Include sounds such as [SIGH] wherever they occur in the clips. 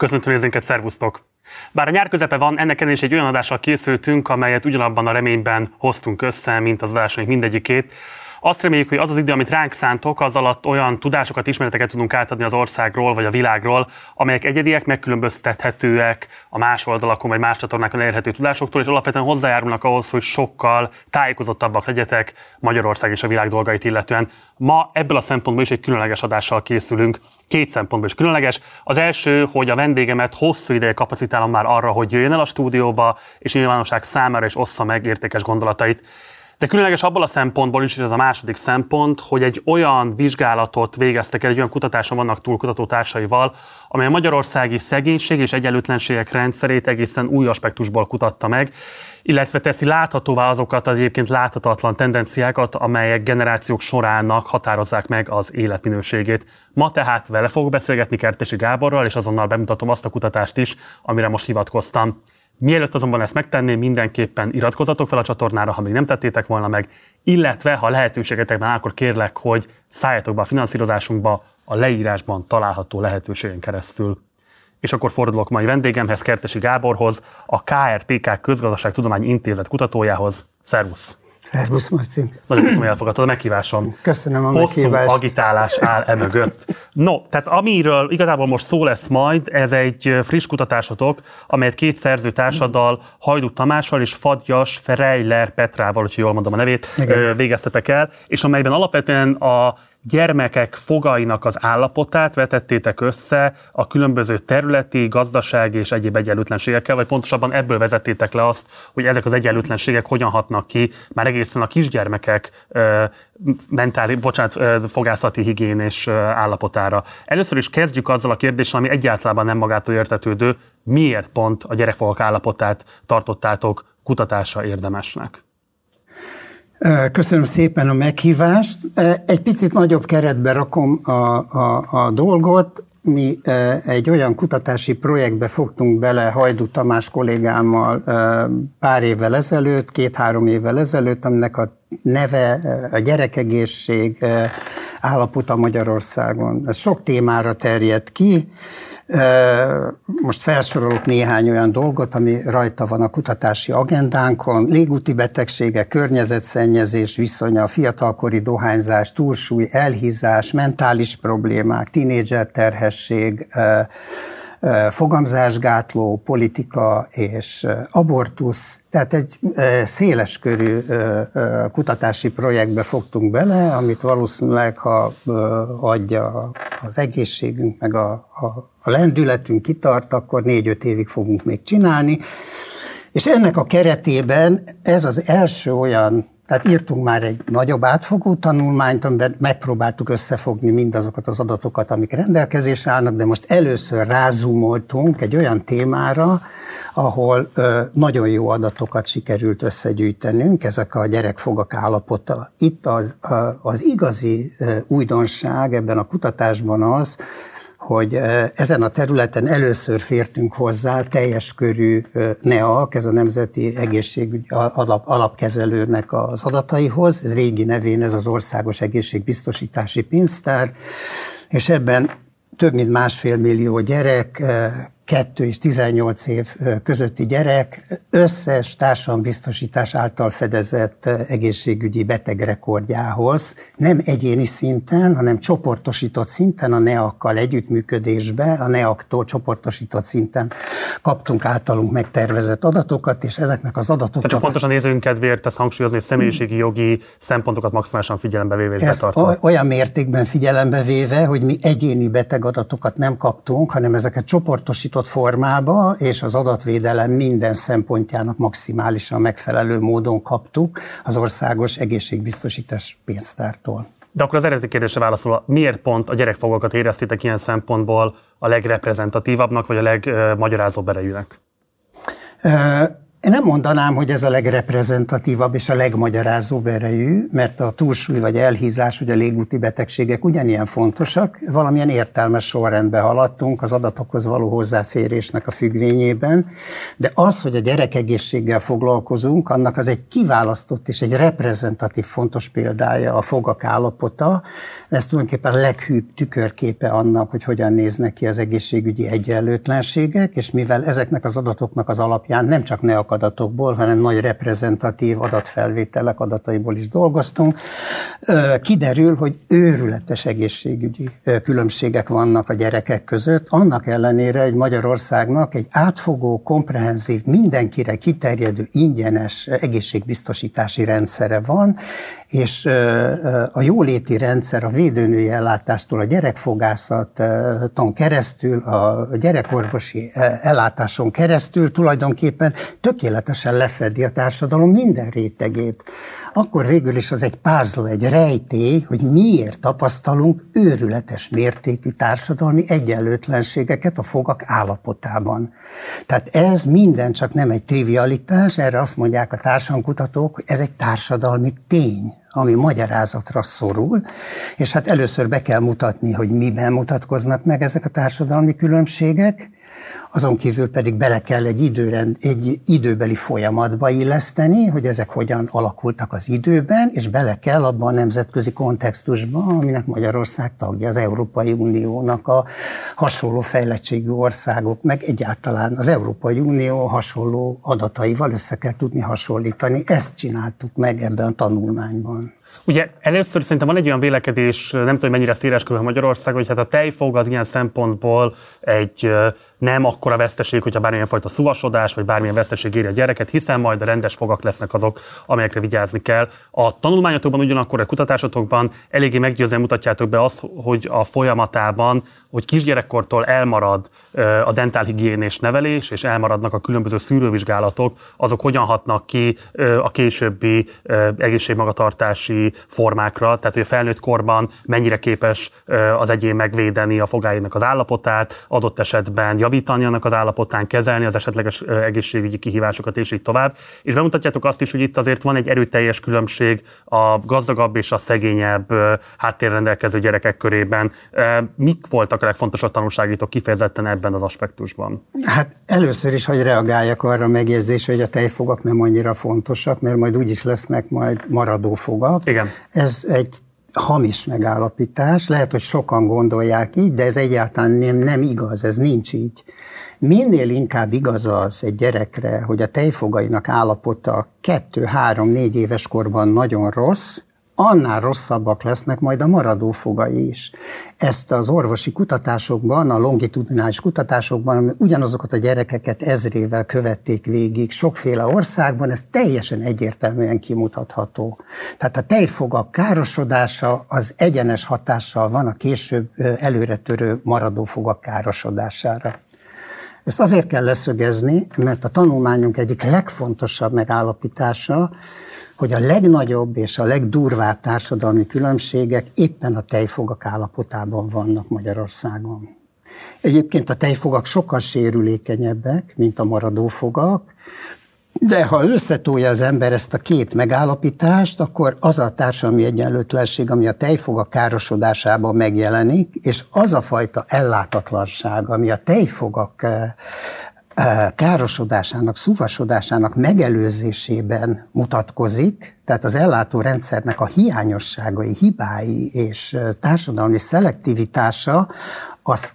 Köszöntöm nézőinket, szervusztok! Bár a nyár közepe van, ennek ellenére is egy olyan adással készültünk, amelyet ugyanabban a reményben hoztunk össze, mint az adásaink mindegyikét, azt reméljük, hogy az az idő, amit ránk szántok, az alatt olyan tudásokat, ismereteket tudunk átadni az országról vagy a világról, amelyek egyediek, megkülönböztethetőek a más oldalakon vagy más csatornákon elérhető tudásoktól, és alapvetően hozzájárulnak ahhoz, hogy sokkal tájékozottabbak legyetek Magyarország és a világ dolgait illetően. Ma ebből a szempontból is egy különleges adással készülünk. Két szempontból is különleges. Az első, hogy a vendégemet hosszú ideje kapacitálom már arra, hogy jöjjön el a stúdióba, és nyilvánosság számára is ossza meg értékes gondolatait. De különleges abból a szempontból is, és ez a második szempont, hogy egy olyan vizsgálatot végeztek el, egy olyan kutatáson vannak túl kutatótársaival, amely a magyarországi szegénység és egyenlőtlenségek rendszerét egészen új aspektusból kutatta meg, illetve teszi láthatóvá azokat az egyébként láthatatlan tendenciákat, amelyek generációk sorának határozzák meg az életminőségét. Ma tehát vele fogok beszélgetni Kertési Gáborral, és azonnal bemutatom azt a kutatást is, amire most hivatkoztam. Mielőtt azonban ezt megtenném, mindenképpen iratkozzatok fel a csatornára, ha még nem tettétek volna meg, illetve ha lehetőségetek van, akkor kérlek, hogy szálljatok be a finanszírozásunkba a leírásban található lehetőségen keresztül. És akkor fordulok mai vendégemhez, Kertesi Gáborhoz, a KRTK Közgazdaságtudományi Intézet kutatójához. Szervusz! Szervusz, Marci. Nagyon köszönöm, hogy elfogadtad a meghívásom. Köszönöm a Hosszú meghívást. agitálás áll e mögött. No, tehát amiről igazából most szó lesz majd, ez egy friss kutatásotok, amelyet két szerzőtársaddal, Hajdú Tamással és Fagyas Ferejler Petrával, hogyha jól mondom a nevét, Igen. végeztetek el, és amelyben alapvetően a gyermekek fogainak az állapotát vetettétek össze a különböző területi, gazdasági és egyéb egyenlőtlenségekkel, vagy pontosabban ebből vezettétek le azt, hogy ezek az egyenlőtlenségek hogyan hatnak ki már egészen a kisgyermekek ö, mentális, bocsánat, ö, fogászati higiénés ö, állapotára. Először is kezdjük azzal a kérdéssel, ami egyáltalán nem magától értetődő, miért pont a gyerekfogak állapotát tartottátok kutatásra érdemesnek? Köszönöm szépen a meghívást. Egy picit nagyobb keretbe rakom a, a, a dolgot. Mi egy olyan kutatási projektbe fogtunk bele Hajdú Tamás kollégámmal pár évvel ezelőtt, két-három évvel ezelőtt, aminek a neve a gyerekegészség állapota Magyarországon. Ez sok témára terjed ki. Most felsorolok néhány olyan dolgot, ami rajta van a kutatási agendánkon. Légúti betegségek, környezetszennyezés viszonya, fiatalkori dohányzás, túlsúly, elhízás, mentális problémák, tinédzser terhesség, fogamzásgátló, politika és abortusz. Tehát egy széles körű kutatási projektbe fogtunk bele, amit valószínűleg, ha adja az egészségünk, meg a, a, a lendületünk kitart, akkor négy-öt évig fogunk még csinálni. És ennek a keretében ez az első olyan tehát írtunk már egy nagyobb átfogó tanulmányt, amiben megpróbáltuk összefogni mindazokat az adatokat, amik rendelkezésre állnak, de most először rázumoltunk egy olyan témára, ahol ö, nagyon jó adatokat sikerült összegyűjtenünk, ezek a gyerekfogak állapota. Itt az, az igazi újdonság ebben a kutatásban az, hogy ezen a területen először fértünk hozzá teljes körű NEAK, ez a Nemzeti Egészségügy alap, Alapkezelőnek az adataihoz, ez régi nevén ez az Országos Egészségbiztosítási Pénztár, és ebben több mint másfél millió gyerek 2 és 18 év közötti gyerek összes társadalombiztosítás által fedezett egészségügyi betegrekordjához nem egyéni szinten, hanem csoportosított szinten a NEAK-kal együttműködésbe, a NEAK-tól csoportosított szinten kaptunk általunk megtervezett adatokat, és ezeknek az adatoknak... Csak fontos a nézőink kedvéért ezt hangsúlyozni, hogy személyiségi jogi szempontokat maximálisan figyelembe véve és Ezt olyan mértékben figyelembe véve, hogy mi egyéni betegadatokat nem kaptunk, hanem ezeket csoportosított biztosított formába, és az adatvédelem minden szempontjának maximálisan megfelelő módon kaptuk az országos egészségbiztosítás pénztártól. De akkor az eredeti kérdésre válaszolva, miért pont a gyerekfogokat éreztétek ilyen szempontból a legreprezentatívabbnak, vagy a legmagyarázóbb erejűnek? Én nem mondanám, hogy ez a legreprezentatívabb és a legmagyarázóbb erejű, mert a túlsúly vagy elhízás vagy a légúti betegségek ugyanilyen fontosak, valamilyen értelmes sorrendbe haladtunk az adatokhoz való hozzáférésnek a függvényében, de az, hogy a gyerekegészséggel foglalkozunk, annak az egy kiválasztott és egy reprezentatív fontos példája a fogak állapota, ez tulajdonképpen a leghűbb tükörképe annak, hogy hogyan néznek ki az egészségügyi egyenlőtlenségek, és mivel ezeknek az adatoknak az alapján nem csak ne adatokból, hanem nagy reprezentatív adatfelvételek adataiból is dolgoztunk. Kiderül, hogy őrületes egészségügyi különbségek vannak a gyerekek között, annak ellenére egy Magyarországnak egy átfogó, komprehenzív, mindenkire kiterjedő, ingyenes egészségbiztosítási rendszere van, és a jóléti rendszer a védőnői ellátástól a gyerekfogászaton keresztül, a gyerekorvosi ellátáson keresztül tulajdonképpen tökéletesen lefedi a társadalom minden rétegét. Akkor végül is az egy puzzle, egy rejtély, hogy miért tapasztalunk őrületes mértékű társadalmi egyenlőtlenségeket a fogak állapotában. Tehát ez minden csak nem egy trivialitás, erre azt mondják a társadalomkutatók, hogy ez egy társadalmi tény ami magyarázatra szorul, és hát először be kell mutatni, hogy miben mutatkoznak meg ezek a társadalmi különbségek, azon kívül pedig bele kell egy, időrend, egy időbeli folyamatba illeszteni, hogy ezek hogyan alakultak az időben, és bele kell abban a nemzetközi kontextusba, aminek Magyarország tagja, az Európai Uniónak a hasonló fejlettségű országok, meg egyáltalán az Európai Unió hasonló adataival össze kell tudni hasonlítani. Ezt csináltuk meg ebben a tanulmányban. Ugye először szerintem van egy olyan vélekedés, nem tudom, hogy mennyire ezt Magyarország, hogy hát a tejfog az ilyen szempontból egy nem akkora veszteség, hogyha bármilyen fajta szuvasodás, vagy bármilyen veszteség éri a gyereket, hiszen majd a rendes fogak lesznek azok, amelyekre vigyázni kell. A tanulmányotokban ugyanakkor a kutatásotokban eléggé meggyőzően mutatjátok be azt, hogy a folyamatában, hogy kisgyerekkortól elmarad a dentálhigiénés nevelés, és elmaradnak a különböző szűrővizsgálatok, azok hogyan hatnak ki a későbbi egészségmagatartási formákra, tehát hogy a felnőtt korban mennyire képes az egyén megvédeni a fogáinak az állapotát, adott esetben javítani annak az állapotán, kezelni az esetleges egészségügyi kihívásokat, és így tovább. És bemutatjátok azt is, hogy itt azért van egy erőteljes különbség a gazdagabb és a szegényebb háttérrendelkező gyerekek körében. Mik voltak a legfontosabb tanulságítok kifejezetten ebben az aspektusban? Hát először is, hogy reagáljak arra a megjegyzésre, hogy a tejfogak nem annyira fontosak, mert majd úgyis lesznek majd maradó fogak. Igen. Ez egy hamis megállapítás, lehet, hogy sokan gondolják így, de ez egyáltalán nem, nem igaz, ez nincs így. Minél inkább igaz az egy gyerekre, hogy a tejfogainak állapota 2-3-4 éves korban nagyon rossz, annál rosszabbak lesznek majd a maradó fogai is. Ezt az orvosi kutatásokban, a longitudinális kutatásokban, ami ugyanazokat a gyerekeket ezrével követték végig sokféle országban, ez teljesen egyértelműen kimutatható. Tehát a tejfogak károsodása az egyenes hatással van a később előretörő maradófogak károsodására. Ezt azért kell leszögezni, mert a tanulmányunk egyik legfontosabb megállapítása, hogy a legnagyobb és a legdurvább társadalmi különbségek éppen a tejfogak állapotában vannak Magyarországon. Egyébként a tejfogak sokkal sérülékenyebbek, mint a maradófogak, de ha összetolja az ember ezt a két megállapítást, akkor az a társadalmi egyenlőtlenség, ami a tejfogak károsodásában megjelenik, és az a fajta ellátatlanság, ami a tejfogak eh, károsodásának, szuvasodásának megelőzésében mutatkozik, tehát az ellátórendszernek a hiányosságai, hibái és társadalmi szelektivitása az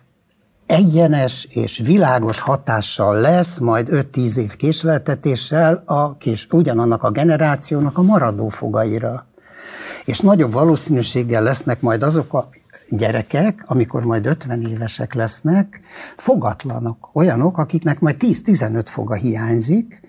egyenes és világos hatással lesz, majd 5-10 év késleltetéssel a kés, ugyanannak a generációnak a maradó fogaira. És nagyobb valószínűséggel lesznek majd azok a gyerekek, amikor majd 50 évesek lesznek, fogatlanok, olyanok, akiknek majd 10-15 foga hiányzik,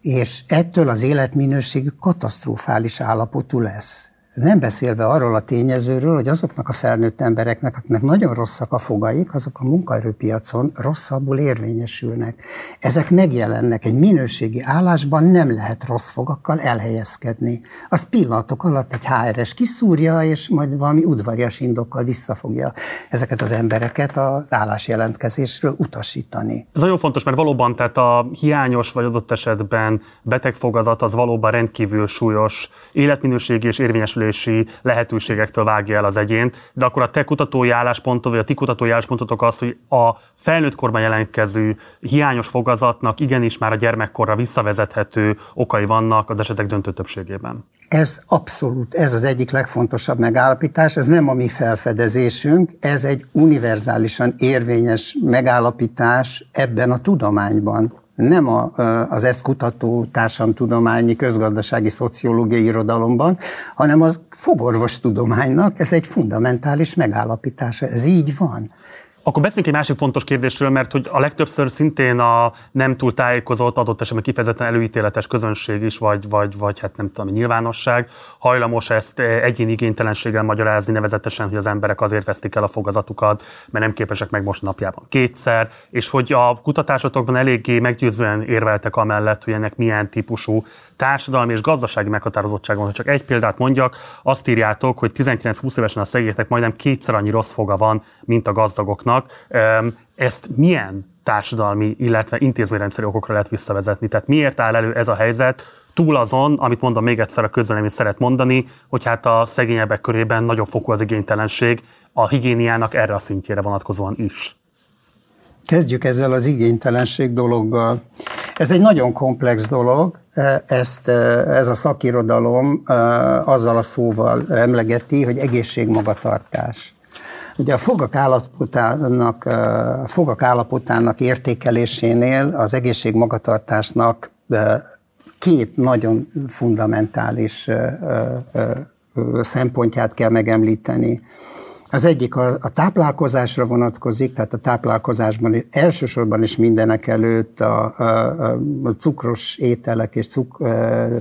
és ettől az életminőségük katasztrofális állapotú lesz. Nem beszélve arról a tényezőről, hogy azoknak a felnőtt embereknek, akiknek nagyon rosszak a fogaik, azok a munkaerőpiacon rosszabbul érvényesülnek. Ezek megjelennek. Egy minőségi állásban nem lehet rossz fogakkal elhelyezkedni. Az pillanatok alatt egy HRS kiszúrja, és majd valami udvarias indokkal visszafogja ezeket az embereket az állásjelentkezésről utasítani. Ez nagyon fontos, mert valóban tehát a hiányos vagy adott esetben betegfogazat az valóban rendkívül súlyos életminőségi és érvényesülési lehetőségektől vágja el az egyént, de akkor a te kutatói álláspontod, vagy a ti kutatói álláspontotok az, hogy a felnőtt korban jelentkező hiányos fogazatnak igenis már a gyermekkorra visszavezethető okai vannak az esetek döntő többségében. Ez abszolút, ez az egyik legfontosabb megállapítás, ez nem a mi felfedezésünk, ez egy univerzálisan érvényes megállapítás ebben a tudományban nem a, az ezt kutató társadalomtudományi, közgazdasági, szociológiai irodalomban, hanem az fogorvos tudománynak ez egy fundamentális megállapítása. Ez így van. Akkor beszéljünk egy másik fontos kérdésről, mert hogy a legtöbbször szintén a nem túl tájékozott, adott esetben kifejezetten előítéletes közönség is, vagy, vagy, vagy hát nem tudom, nyilvánosság. Hajlamos ezt egyéni igénytelenséggel magyarázni, nevezetesen, hogy az emberek azért vesztik el a fogazatukat, mert nem képesek megmosni napjában kétszer, és hogy a kutatásotokban eléggé meggyőzően érveltek amellett, hogy ennek milyen típusú társadalmi és gazdasági meghatározottság van. Ha csak egy példát mondjak, azt írjátok, hogy 19-20 évesen a szegényeknek majdnem kétszer annyi rossz foga van, mint a gazdagoknak. Ezt milyen társadalmi, illetve intézményrendszeri okokra lehet visszavezetni? Tehát miért áll elő ez a helyzet, túl azon, amit mondom még egyszer a közvélemény szeret mondani, hogy hát a szegényebbek körében nagyobb fokú az igénytelenség, a higiéniának erre a szintjére vonatkozóan is. Kezdjük ezzel az igénytelenség dologgal. Ez egy nagyon komplex dolog, ezt, ez a szakirodalom azzal a szóval emlegeti, hogy egészségmagatartás. Ugye a fogak állapotának, a fogak állapotának értékelésénél az egészségmagatartásnak két nagyon fundamentális szempontját kell megemlíteni. Az egyik a, a táplálkozásra vonatkozik, tehát a táplálkozásban elsősorban is mindenek előtt a, a, a cukros ételek és cuk,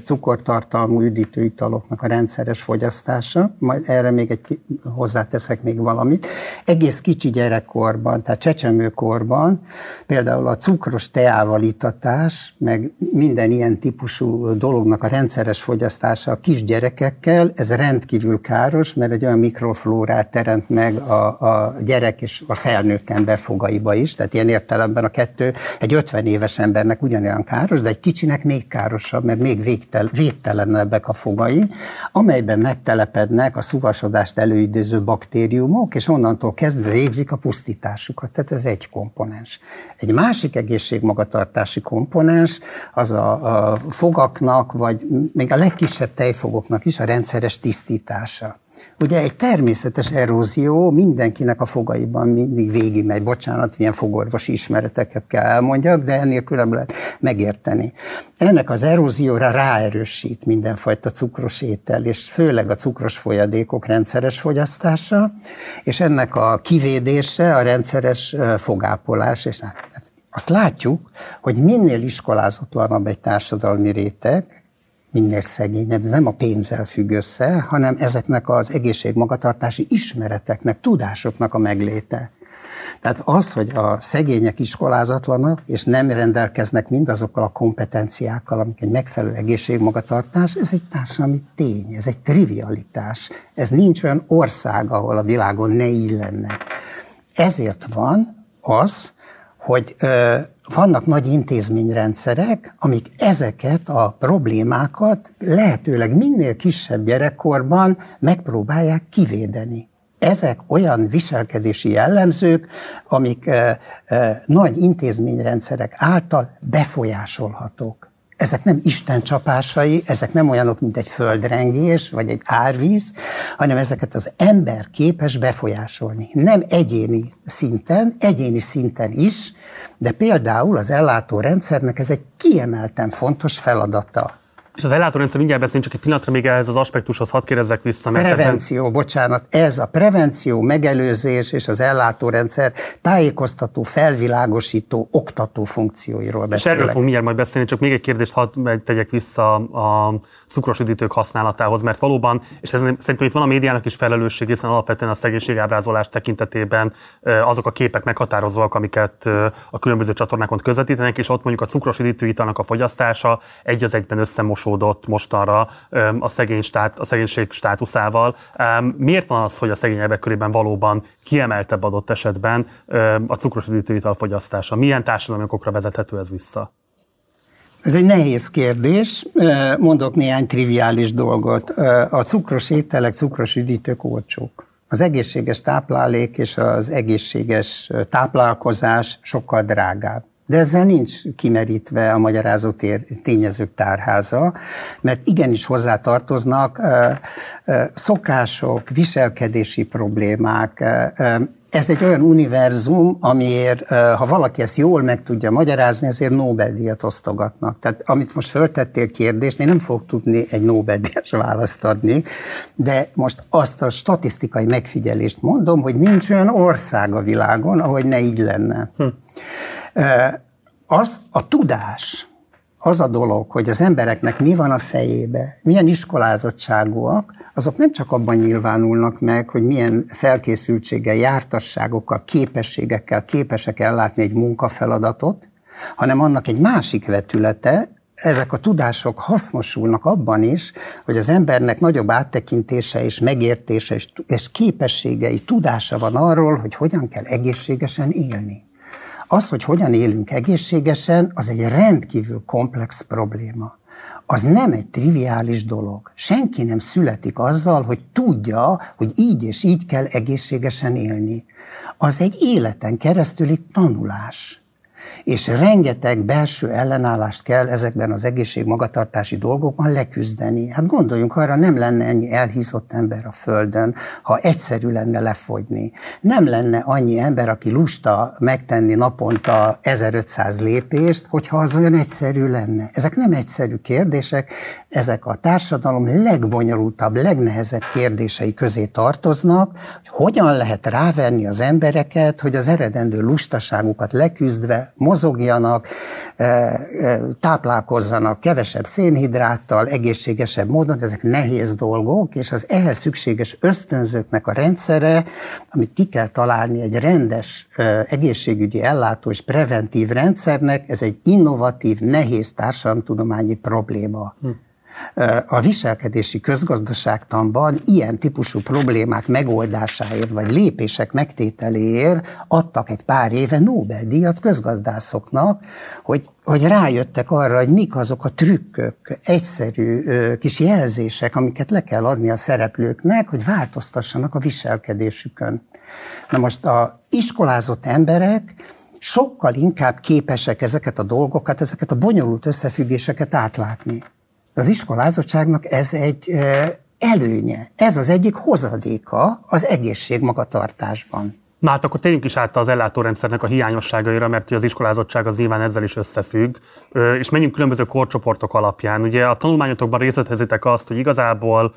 cukortartalmú üdítő italoknak a rendszeres fogyasztása, majd erre még egy hozzáteszek még valamit. Egész kicsi gyerekkorban, tehát csecsemőkorban például a cukros teával itatás, meg minden ilyen típusú dolognak a rendszeres fogyasztása a kisgyerekekkel, ez rendkívül káros, mert egy olyan mikroflórát teremt jelent meg a, a gyerek és a felnőtt ember fogaiba is, tehát ilyen értelemben a kettő egy 50 éves embernek ugyanolyan káros, de egy kicsinek még károsabb, mert még végtel, védtelenebbek a fogai, amelyben megtelepednek a szuvasodást előidéző baktériumok, és onnantól kezdve végzik a pusztításukat. Tehát ez egy komponens. Egy másik egészségmagatartási komponens az a, a fogaknak, vagy még a legkisebb tejfogoknak is a rendszeres tisztítása. Ugye egy természetes erózió mindenkinek a fogaiban mindig végig megy. Bocsánat, ilyen fogorvosi ismereteket kell elmondjak, de ennél nem lehet megérteni. Ennek az erózióra ráerősít mindenfajta cukros étel, és főleg a cukros folyadékok rendszeres fogyasztása, és ennek a kivédése a rendszeres fogápolás, és hát azt látjuk, hogy minél iskolázatlanabb egy társadalmi réteg, minél szegényebb, nem a pénzzel függ össze, hanem ezeknek az egészségmagatartási ismereteknek, tudásoknak a megléte. Tehát az, hogy a szegények iskolázatlanak, és nem rendelkeznek mindazokkal a kompetenciákkal, amik egy megfelelő egészségmagatartás, ez egy társadalmi tény, ez egy trivialitás. Ez nincs olyan ország, ahol a világon ne így lenne. Ezért van az, hogy vannak nagy intézményrendszerek, amik ezeket a problémákat lehetőleg minél kisebb gyerekkorban megpróbálják kivédeni. Ezek olyan viselkedési jellemzők, amik e, e, nagy intézményrendszerek által befolyásolhatók. Ezek nem Isten csapásai, ezek nem olyanok, mint egy földrengés, vagy egy árvíz, hanem ezeket az ember képes befolyásolni. Nem egyéni szinten, egyéni szinten is, de például az ellátórendszernek ez egy kiemelten fontos feladata. És az ellátórendszer mindjárt beszélünk, csak egy pillanatra még ehhez az aspektushoz hadd kérdezzek vissza. Mert prevenció, ebben... bocsánat, ez a prevenció, megelőzés és az ellátórendszer tájékoztató, felvilágosító, oktató funkcióiról beszélek. És erről fogunk mindjárt majd beszélni, csak még egy kérdést hadd tegyek vissza a cukros üdítők használatához, mert valóban, és ez szerintem itt van a médiának is felelősség, hiszen alapvetően a szegénységábrázolás tekintetében azok a képek meghatározóak, amiket a különböző csatornákon közvetítenek, és ott mondjuk a cukros üdítőitalnak a fogyasztása egy az egyben összemosódott mostanra a, szegény stát, a szegénység státuszával. Miért van az, hogy a szegényebbek körében valóban kiemeltebb adott esetben a cukros üdítőital fogyasztása? Milyen társadalmi okokra vezethető ez vissza? Ez egy nehéz kérdés, mondok néhány triviális dolgot. A cukros ételek, cukros üdítők olcsók. Az egészséges táplálék és az egészséges táplálkozás sokkal drágább. De ezzel nincs kimerítve a magyarázó tényezők tárháza, mert igenis hozzátartoznak szokások, viselkedési problémák, ez egy olyan univerzum, amiért, ha valaki ezt jól meg tudja magyarázni, ezért Nobel-díjat osztogatnak. Tehát amit most föltettél kérdést, én nem fogok tudni egy Nobel-díjas választ adni, de most azt a statisztikai megfigyelést mondom, hogy nincs olyan ország a világon, ahogy ne így lenne. Hm. Az a tudás, az a dolog, hogy az embereknek mi van a fejébe, milyen iskolázottságúak, azok nem csak abban nyilvánulnak meg, hogy milyen felkészültséggel, jártasságokkal, képességekkel képesek ellátni egy munkafeladatot, hanem annak egy másik vetülete, ezek a tudások hasznosulnak abban is, hogy az embernek nagyobb áttekintése és megértése és, és képességei, tudása van arról, hogy hogyan kell egészségesen élni. Az, hogy hogyan élünk egészségesen, az egy rendkívül komplex probléma az nem egy triviális dolog. Senki nem születik azzal, hogy tudja, hogy így és így kell egészségesen élni. Az egy életen keresztüli tanulás és rengeteg belső ellenállást kell ezekben az egészség magatartási dolgokban leküzdeni. Hát gondoljunk arra, nem lenne ennyi elhízott ember a Földön, ha egyszerű lenne lefogyni. Nem lenne annyi ember, aki lusta megtenni naponta 1500 lépést, hogyha az olyan egyszerű lenne. Ezek nem egyszerű kérdések, ezek a társadalom legbonyolultabb, legnehezebb kérdései közé tartoznak, hogy hogyan lehet rávenni az embereket, hogy az eredendő lustaságukat leküzdve mozogjanak, táplálkozzanak kevesebb szénhidráttal, egészségesebb módon, ezek nehéz dolgok, és az ehhez szükséges ösztönzőknek a rendszere, amit ki kell találni egy rendes egészségügyi ellátó és preventív rendszernek, ez egy innovatív, nehéz társadalomtudományi probléma. Hm a viselkedési közgazdaságtanban ilyen típusú problémák megoldásáért, vagy lépések megtételéért adtak egy pár éve Nobel-díjat közgazdászoknak, hogy, hogy rájöttek arra, hogy mik azok a trükkök, egyszerű kis jelzések, amiket le kell adni a szereplőknek, hogy változtassanak a viselkedésükön. Na most a iskolázott emberek sokkal inkább képesek ezeket a dolgokat, ezeket a bonyolult összefüggéseket átlátni. Az iskolázottságnak ez egy előnye, ez az egyik hozadéka az egészség magatartásban. Na hát akkor térjünk is át az ellátórendszernek a hiányosságaira, mert az iskolázottság az nyilván ezzel is összefügg, és menjünk különböző korcsoportok alapján. Ugye a tanulmányotokban részletezitek azt, hogy igazából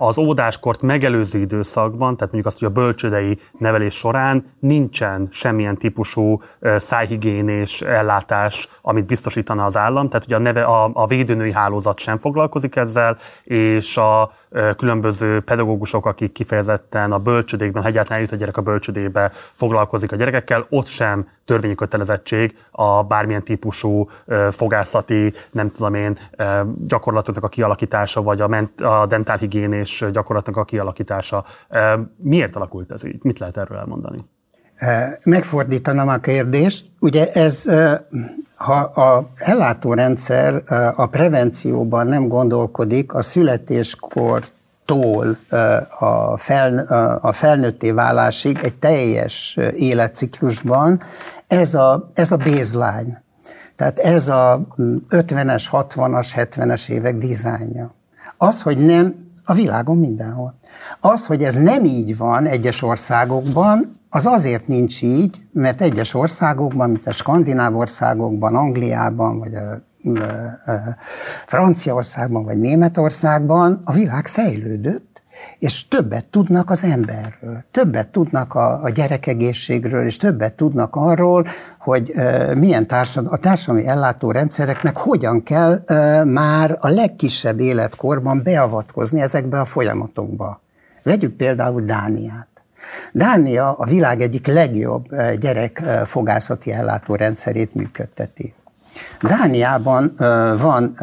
az óvodáskort megelőző időszakban, tehát mondjuk azt, hogy a bölcsödei nevelés során nincsen semmilyen típusú szájhigiénés ellátás, amit biztosítana az állam, tehát ugye a, neve, a, a védőnői hálózat sem foglalkozik ezzel, és a különböző pedagógusok, akik kifejezetten a bölcsödékben, ha egyáltalán eljut a gyerek a bölcsödébe, foglalkozik a gyerekekkel, ott sem törvényi kötelezettség a bármilyen típusú fogászati, nem tudom én, gyakorlatoknak a kialakítása, vagy a, ment, a dentálhigiénés gyakorlatnak a kialakítása. Miért alakult ez így? Mit lehet erről elmondani? Megfordítanám a kérdést. Ugye ez, ha a ellátórendszer a prevencióban nem gondolkodik, a születéskor tól a, fel, a felnőtté válásig egy teljes életciklusban ez a, ez a baseline. Tehát ez a 50-es, 60-as, 70-es évek dizájnja. Az, hogy nem, a világon mindenhol. Az, hogy ez nem így van egyes országokban, az azért nincs így, mert egyes országokban, mint a skandináv országokban, Angliában, vagy a Franciaországban vagy Németországban a világ fejlődött, és többet tudnak az emberről, többet tudnak a, a gyerekegészségről, és többet tudnak arról, hogy uh, milyen társadalmi, a társadalmi ellátórendszereknek hogyan kell uh, már a legkisebb életkorban beavatkozni ezekbe a folyamatokba. Vegyük például Dániát. Dánia a világ egyik legjobb gyerekfogászati ellátórendszerét működteti. Dániában van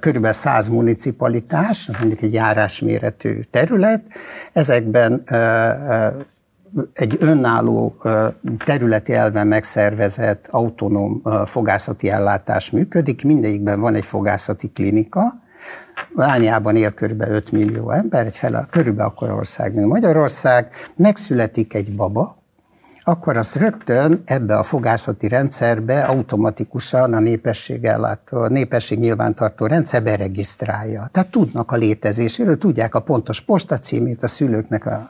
körülbelül 100 municipalitás, mondjuk egy járásméretű terület, ezekben egy önálló területi elven megszervezett autonóm fogászati ellátás működik, mindegyikben van egy fogászati klinika, Dániában él kb. 5 millió ember, egy fele körülbelül akkor ország, mint Magyarország, megszületik egy baba, akkor azt rögtön ebbe a fogászati rendszerbe automatikusan a népességellátó, a népesség nyilvántartó rendszer beregisztrálja. Tehát tudnak a létezéséről, tudják a pontos postacímét a szülőknek a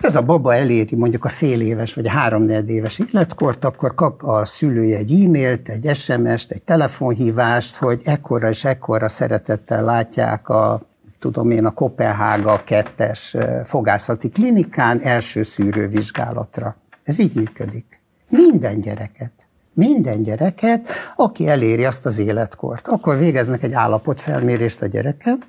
ez a baba eléri mondjuk a fél éves vagy a három éves életkort, akkor kap a szülője egy e-mailt, egy SMS-t, egy telefonhívást, hogy ekkora és ekkora szeretettel látják a tudom én, a Kopenhága kettes fogászati klinikán első szűrővizsgálatra. Ez így működik. Minden gyereket. Minden gyereket, aki eléri azt az életkort. Akkor végeznek egy állapotfelmérést a gyereken,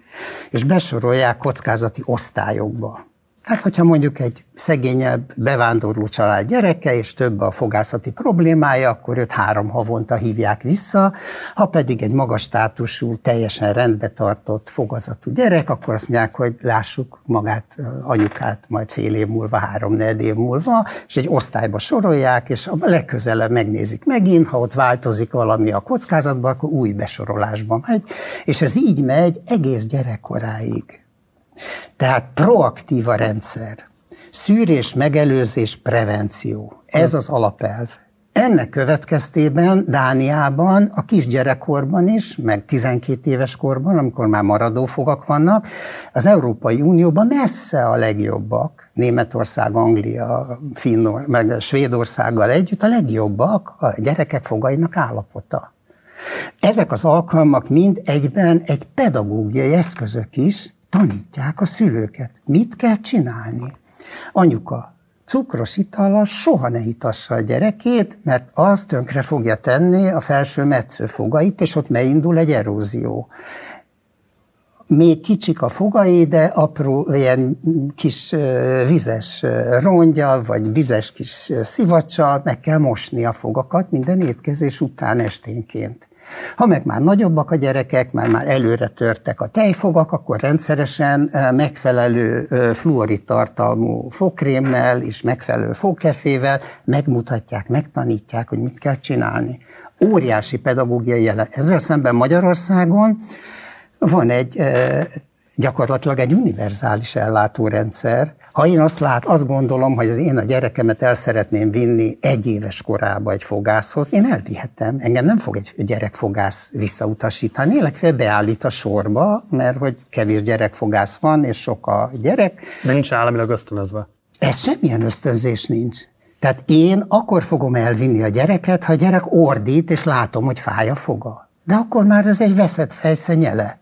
és besorolják kockázati osztályokba. Tehát, hogyha mondjuk egy szegényebb bevándorló család gyereke, és több a fogászati problémája, akkor őt három havonta hívják vissza, ha pedig egy magas státusú, teljesen rendbe tartott fogazatú gyerek, akkor azt mondják, hogy lássuk magát, anyukát majd fél év múlva, három év múlva, és egy osztályba sorolják, és a legközelebb megnézik megint, ha ott változik valami a kockázatban, akkor új besorolásban megy, és ez így megy egész gyerekkoráig. Tehát proaktív a rendszer. Szűrés, megelőzés, prevenció. Ez az alapelv. Ennek következtében Dániában a kisgyerekkorban is, meg 12 éves korban, amikor már maradó fogak vannak, az Európai Unióban messze a legjobbak, Németország, Anglia, Finnor, meg Svédországgal együtt a legjobbak a gyerekek fogainak állapota. Ezek az alkalmak mind egyben egy pedagógiai eszközök is, tanítják a szülőket. Mit kell csinálni? Anyuka, cukros itallal soha ne hitassa a gyerekét, mert az tönkre fogja tenni a felső metszőfogait, és ott megindul egy erózió. Még kicsik a fogai, de apró ilyen kis vizes rongyal, vagy vizes kis szivacsal meg kell mosni a fogakat minden étkezés után esténként. Ha meg már nagyobbak a gyerekek, már már előre törtek a tejfogak, akkor rendszeresen megfelelő fluorid tartalmú fogkrémmel és megfelelő fogkefével megmutatják, megtanítják, hogy mit kell csinálni. Óriási pedagógiai jelen. Ezzel szemben Magyarországon van egy gyakorlatilag egy univerzális ellátórendszer, ha én azt lát, azt gondolom, hogy az én a gyerekemet el szeretném vinni egy éves korába egy fogászhoz, én elvihetem. Engem nem fog egy gyerekfogász visszautasítani, legfeljebb beállít a sorba, mert hogy kevés gyerekfogász van, és sok a gyerek. De nincs államilag ösztönözve. Ez semmilyen ösztönzés nincs. Tehát én akkor fogom elvinni a gyereket, ha a gyerek ordít, és látom, hogy fáj a foga. De akkor már ez egy veszett fejszenyele.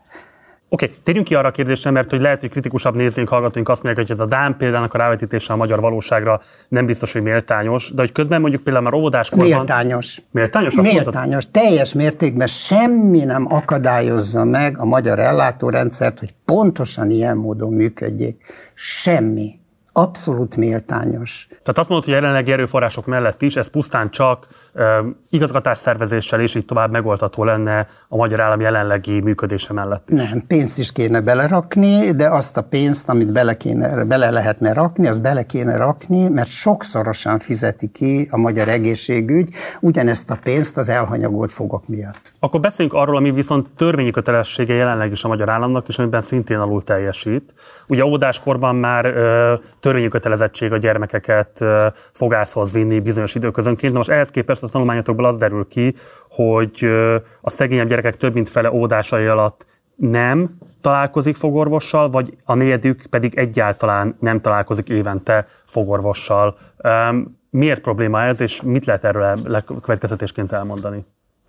Oké, okay, térjünk ki arra a kérdésre, mert hogy lehet, hogy kritikusabb nézőink, hallgatóink azt mondják, hogy ez a Dán példának a rávetítése a magyar valóságra nem biztos, hogy méltányos, de hogy közben mondjuk például már óvodáskorban... Méltányos. Méltányos? Azt méltányos. Mondtad? Teljes mértékben semmi nem akadályozza meg a magyar ellátórendszert, hogy pontosan ilyen módon működjék. Semmi abszolút méltányos. Tehát azt mondod, hogy jelenlegi erőforrások mellett is ez pusztán csak igazgatásszervezéssel és így tovább megoldható lenne a magyar állam jelenlegi működése mellett is. Nem, pénzt is kéne belerakni, de azt a pénzt, amit bele, kéne, bele lehetne rakni, azt bele kéne rakni, mert sokszorosan fizeti ki a magyar egészségügy ugyanezt a pénzt az elhanyagolt fogok miatt. Akkor beszéljünk arról, ami viszont törvényi kötelessége jelenleg is a magyar államnak, és amiben szintén alul teljesít. Ugye óvodáskorban már ö, törvényi kötelezettség a gyermekeket ö, fogászhoz vinni bizonyos időközönként. Na most ehhez képest a tanulmányokból az derül ki, hogy a szegényebb gyerekek több mint fele óvodásai alatt nem találkozik fogorvossal, vagy a negyedük pedig egyáltalán nem találkozik évente fogorvossal. Miért probléma ez, és mit lehet erről következetésként elmondani?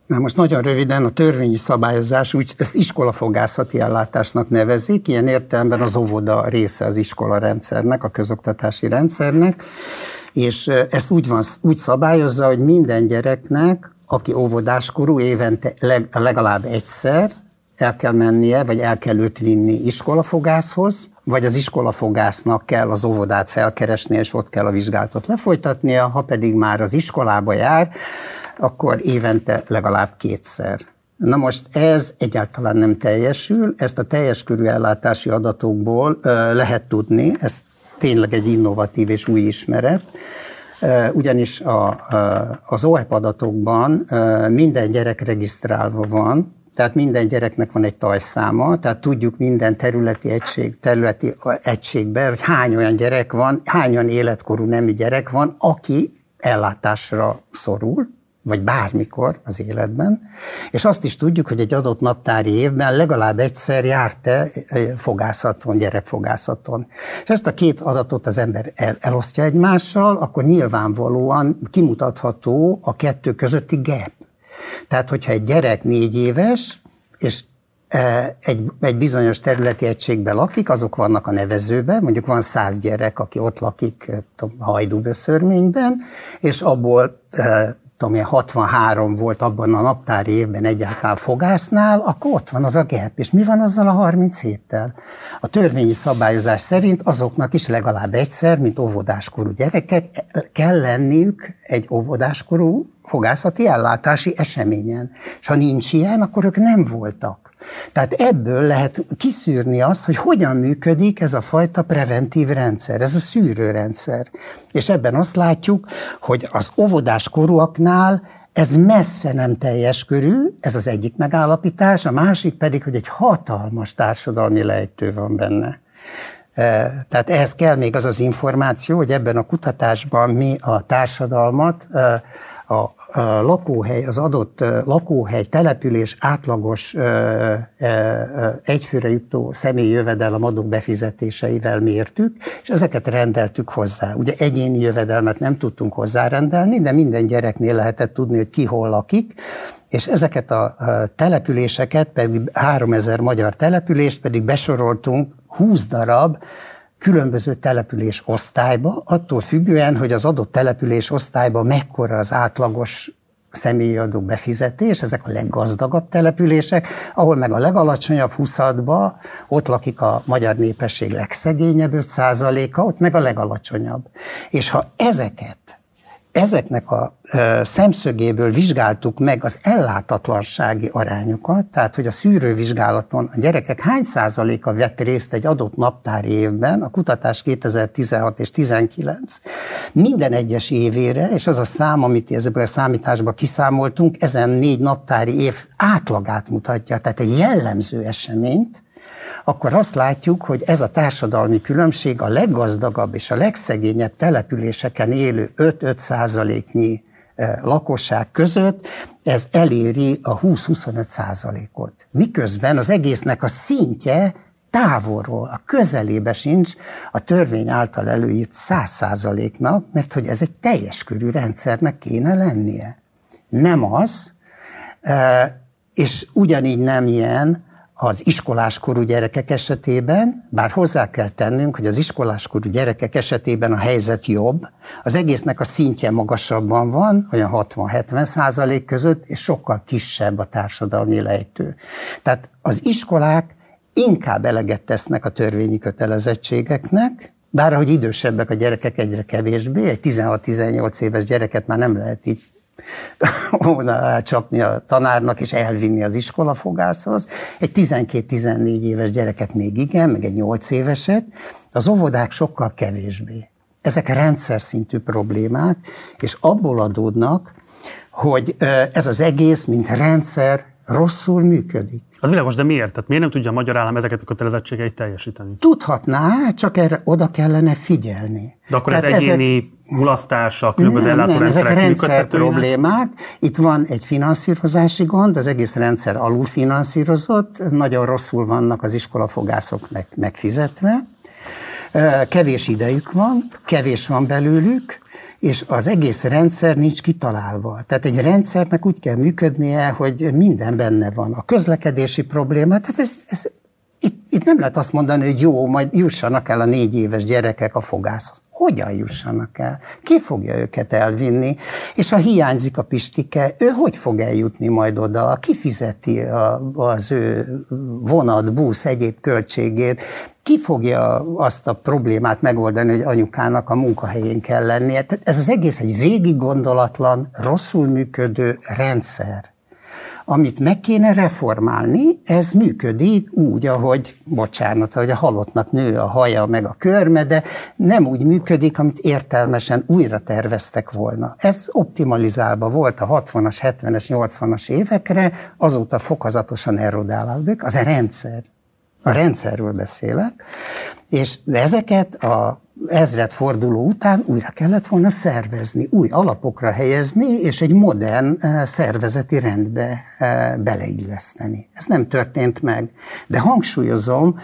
Na most nagyon röviden a törvényi szabályozás úgy ezt iskolafogászati ellátásnak nevezik, ilyen értelemben az óvoda része az iskola rendszernek, a közoktatási rendszernek, és ezt úgy, van, úgy szabályozza, hogy minden gyereknek, aki óvodáskorú, évente legalább egyszer el kell mennie, vagy el kell őt vinni iskolafogászhoz, vagy az iskolafogásznak kell az óvodát felkeresni, és ott kell a vizsgálatot lefolytatnia, ha pedig már az iskolába jár, akkor évente legalább kétszer. Na most ez egyáltalán nem teljesül, ezt a teljes körű ellátási adatokból lehet tudni, ez tényleg egy innovatív és új ismeret, ugyanis a, az OEP adatokban minden gyerek regisztrálva van, tehát minden gyereknek van egy tajszáma, tehát tudjuk minden területi egység, területi egységben, hogy hány olyan gyerek van, hány olyan életkorú nemű gyerek van, aki ellátásra szorul, vagy bármikor az életben, és azt is tudjuk, hogy egy adott naptári évben legalább egyszer járt-e fogászaton, gyerekfogászaton. És ezt a két adatot az ember el, elosztja egymással, akkor nyilvánvalóan kimutatható a kettő közötti gap. Tehát, hogyha egy gyerek négy éves, és e, egy, egy bizonyos területi egységben lakik, azok vannak a nevezőben, mondjuk van száz gyerek, aki ott lakik hajdúböszörményben, és abból tudom én, 63 volt abban a naptári évben egyáltalán fogásznál, akkor ott van az a gap. És mi van azzal a 37-tel? A törvényi szabályozás szerint azoknak is legalább egyszer, mint óvodáskorú gyerekek, kell lenniük egy óvodáskorú fogászati ellátási eseményen. És ha nincs ilyen, akkor ők nem voltak. Tehát ebből lehet kiszűrni azt, hogy hogyan működik ez a fajta preventív rendszer, ez a szűrőrendszer. És ebben azt látjuk, hogy az óvodás korúaknál ez messze nem teljes körű, ez az egyik megállapítás, a másik pedig, hogy egy hatalmas társadalmi lejtő van benne. Tehát ehhez kell még az az információ, hogy ebben a kutatásban mi a társadalmat, a lakóhely, az adott lakóhely, település átlagos egyfőre jutó személyi jövedelem adók befizetéseivel mértük, és ezeket rendeltük hozzá. Ugye egyéni jövedelmet nem tudtunk hozzárendelni, de minden gyereknél lehetett tudni, hogy ki hol lakik, és ezeket a településeket, pedig 3000 magyar települést pedig besoroltunk 20 darab különböző település osztályba, attól függően, hogy az adott település osztályban mekkora az átlagos személyi adó befizetés, ezek a leggazdagabb települések, ahol meg a legalacsonyabb 20 ott lakik a magyar népesség legszegényebb 5%-a, ott meg a legalacsonyabb. És ha ezeket ezeknek a szemszögéből vizsgáltuk meg az ellátatlansági arányokat, tehát hogy a szűrővizsgálaton a gyerekek hány százaléka vett részt egy adott naptári évben, a kutatás 2016 és 19 minden egyes évére, és az a szám, amit ebből a számításba kiszámoltunk, ezen négy naptári év átlagát mutatja, tehát egy jellemző eseményt, akkor azt látjuk, hogy ez a társadalmi különbség a leggazdagabb és a legszegényebb településeken élő 5-5 százaléknyi e, lakosság között, ez eléri a 20-25 százalékot. Miközben az egésznek a szintje távolról, a közelébe sincs a törvény által előírt 100 százaléknak, mert hogy ez egy teljes körű rendszernek kéne lennie. Nem az, e, és ugyanígy nem ilyen az iskoláskorú gyerekek esetében, bár hozzá kell tennünk, hogy az iskoláskorú gyerekek esetében a helyzet jobb, az egésznek a szintje magasabban van, olyan 60-70 százalék között, és sokkal kisebb a társadalmi lejtő. Tehát az iskolák inkább eleget tesznek a törvényi kötelezettségeknek, bár ahogy idősebbek a gyerekek egyre kevésbé, egy 16-18 éves gyereket már nem lehet így volna csapni a tanárnak és elvinni az iskolafogászhoz. Egy 12-14 éves gyereket még igen, meg egy 8 éveset, az óvodák sokkal kevésbé. Ezek rendszer szintű problémák, és abból adódnak, hogy ez az egész, mint rendszer rosszul működik. Az világos, de miért? Tehát miért nem tudja a magyar állam ezeket a kötelezettségeit teljesíteni? Tudhatná, csak erre oda kellene figyelni. De akkor Tehát ez egyéni ezek... mulasztása, különböző nem, nem, ezek rendszer problémák. Itt van egy finanszírozási gond, az egész rendszer alulfinanszírozott, nagyon rosszul vannak az iskolafogászok meg, megfizetve, kevés idejük van, kevés van belőlük, és az egész rendszer nincs kitalálva. Tehát egy rendszernek úgy kell működnie, hogy minden benne van. A közlekedési probléma, tehát ez, ez itt, itt nem lehet azt mondani, hogy jó, majd jussanak el a négy éves gyerekek a fogászhoz hogyan jussanak el? Ki fogja őket elvinni? És ha hiányzik a pistike, ő hogy fog eljutni majd oda? Ki fizeti a, az ő vonat, busz, egyéb költségét? Ki fogja azt a problémát megoldani, hogy anyukának a munkahelyén kell lennie? Tehát ez az egész egy végig gondolatlan, rosszul működő rendszer amit meg kéne reformálni, ez működik úgy, ahogy, bocsánat, hogy a halottnak nő a haja meg a körme, de nem úgy működik, amit értelmesen újra terveztek volna. Ez optimalizálva volt a 60-as, 70-es, 80-as évekre, azóta fokozatosan erodálódik, az a rendszer. A rendszerről beszélek, és ezeket a ezred forduló után újra kellett volna szervezni, új alapokra helyezni, és egy modern eh, szervezeti rendbe eh, beleilleszteni. Ez nem történt meg. De hangsúlyozom,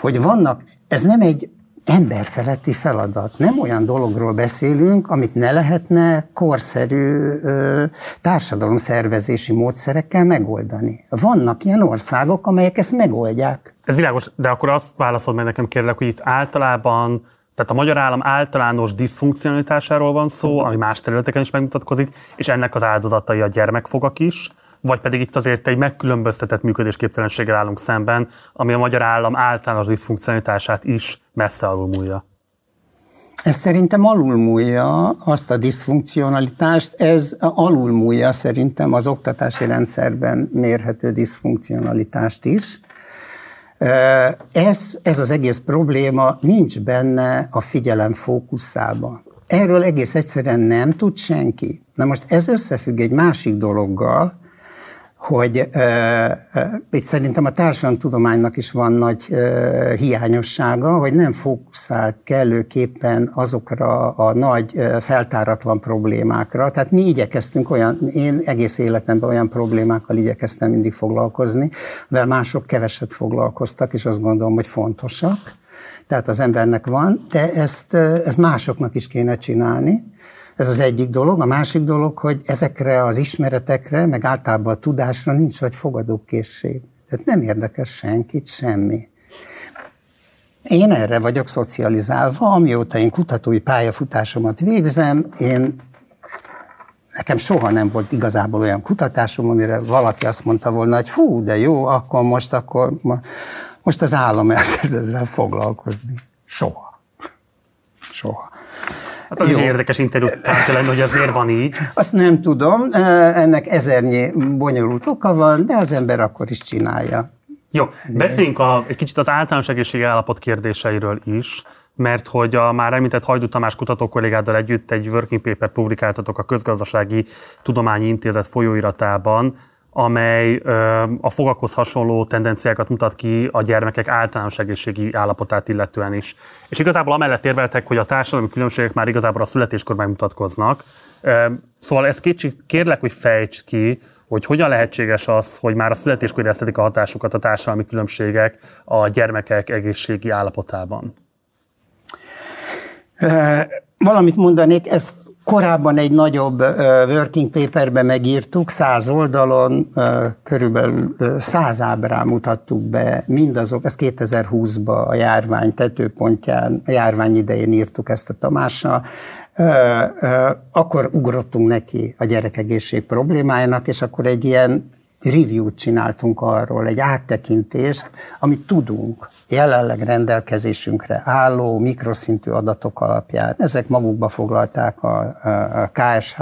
hogy vannak, ez nem egy emberfeletti feladat. Nem olyan dologról beszélünk, amit ne lehetne korszerű ö, társadalomszervezési módszerekkel megoldani. Vannak ilyen országok, amelyek ezt megoldják. Ez világos, de akkor azt válaszol meg nekem kérlek, hogy itt általában tehát a magyar állam általános diszfunkcionalitásáról van szó, ami más területeken is megmutatkozik, és ennek az áldozatai a gyermekfogak is, vagy pedig itt azért egy megkülönböztetett működésképtelenséggel állunk szemben, ami a magyar állam általános diszfunkcionalitását is messze alulmúlja. Ez szerintem alulmúlja azt a diszfunkcionalitást, ez alulmúlja szerintem az oktatási rendszerben mérhető diszfunkcionalitást is. Ez, ez az egész probléma nincs benne a figyelem fókuszában. Erről egész egyszerűen nem tud senki. Na most ez összefügg egy másik dologgal, hogy e, e, itt szerintem a társadalomtudománynak is van nagy e, hiányossága, hogy nem fókuszált kellőképpen azokra a nagy e, feltáratlan problémákra. Tehát mi igyekeztünk olyan, én egész életemben olyan problémákkal igyekeztem mindig foglalkozni, mert mások keveset foglalkoztak, és azt gondolom, hogy fontosak. Tehát az embernek van, de ezt, ezt másoknak is kéne csinálni. Ez az egyik dolog. A másik dolog, hogy ezekre az ismeretekre, meg általában a tudásra nincs vagy fogadókészség. Tehát nem érdekes senkit semmi. Én erre vagyok szocializálva, amióta én kutatói pályafutásomat végzem, én nekem soha nem volt igazából olyan kutatásom, amire valaki azt mondta volna, hogy hú, de jó, akkor most, akkor most az állam elkezd ezzel foglalkozni. Soha. Soha. Hát az Jó. is érdekes interjú lenni, hogy ez miért van így. Azt nem tudom, ennek ezernyi bonyolult oka van, de az ember akkor is csinálja. Jó, beszéljünk a, egy kicsit az általános egészségi állapot kérdéseiről is, mert hogy a már említett Hajdú Tamás kutatókollégáddal együtt egy working paper publikáltatok a Közgazdasági Tudományi Intézet folyóiratában, amely a fogakhoz hasonló tendenciákat mutat ki a gyermekek általános egészségi állapotát illetően is. És igazából amellett érveltek, hogy a társadalmi különbségek már igazából a születéskor megmutatkoznak. Szóval ezt kicsit kérlek, hogy fejts ki, hogy hogyan lehetséges az, hogy már a születéskor éreztetik a hatásukat a társadalmi különbségek a gyermekek egészségi állapotában. Valamit mondanék, ezt Korábban egy nagyobb working paperben megírtuk, száz oldalon, körülbelül száz ábrán mutattuk be mindazok, ez 2020-ban a járvány tetőpontján, a járvány idején írtuk ezt a Tamással, akkor ugrottunk neki a gyerekegészség problémájának, és akkor egy ilyen review-t csináltunk arról, egy áttekintést, amit tudunk, jelenleg rendelkezésünkre álló mikroszintű adatok alapján. Ezek magukba foglalták a, a KSH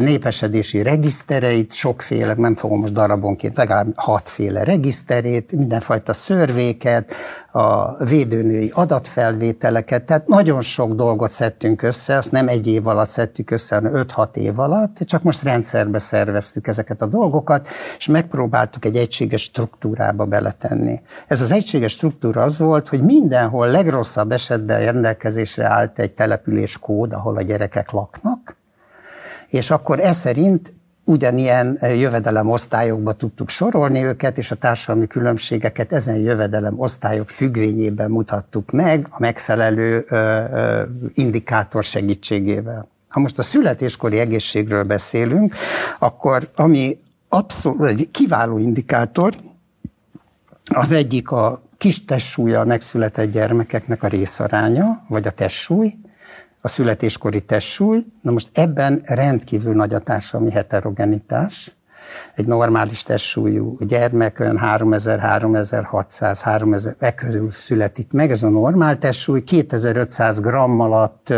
népesedési regisztereit, sokféle, nem fogom most darabonként, legalább hatféle regiszterét, mindenfajta szörvéket, a védőnői adatfelvételeket, tehát nagyon sok dolgot szedtünk össze, azt nem egy év alatt szedtük össze, hanem 5-6 év alatt, csak most rendszerbe szerveztük ezeket a dolgokat, és megpróbáltuk egy egységes struktúrába beletenni. Ez az egységes struktúra az volt, hogy mindenhol legrosszabb esetben rendelkezésre állt egy település kód, ahol a gyerekek laknak, és akkor ez szerint ugyanilyen jövedelem tudtuk sorolni őket, és a társadalmi különbségeket ezen jövedelem osztályok függvényében mutattuk meg a megfelelő indikátor segítségével. Ha most a születéskori egészségről beszélünk, akkor ami abszolút egy kiváló indikátor, az egyik a kis testsúlya megszületett gyermekeknek a részaránya, vagy a testsúly, a születéskori testsúly. Na most ebben rendkívül nagy a társadalmi heterogenitás. Egy normális testsúlyú gyermek olyan 3000, 3600, 3000 e körül születik meg, ez a normál testsúly, 2500 gramm alatt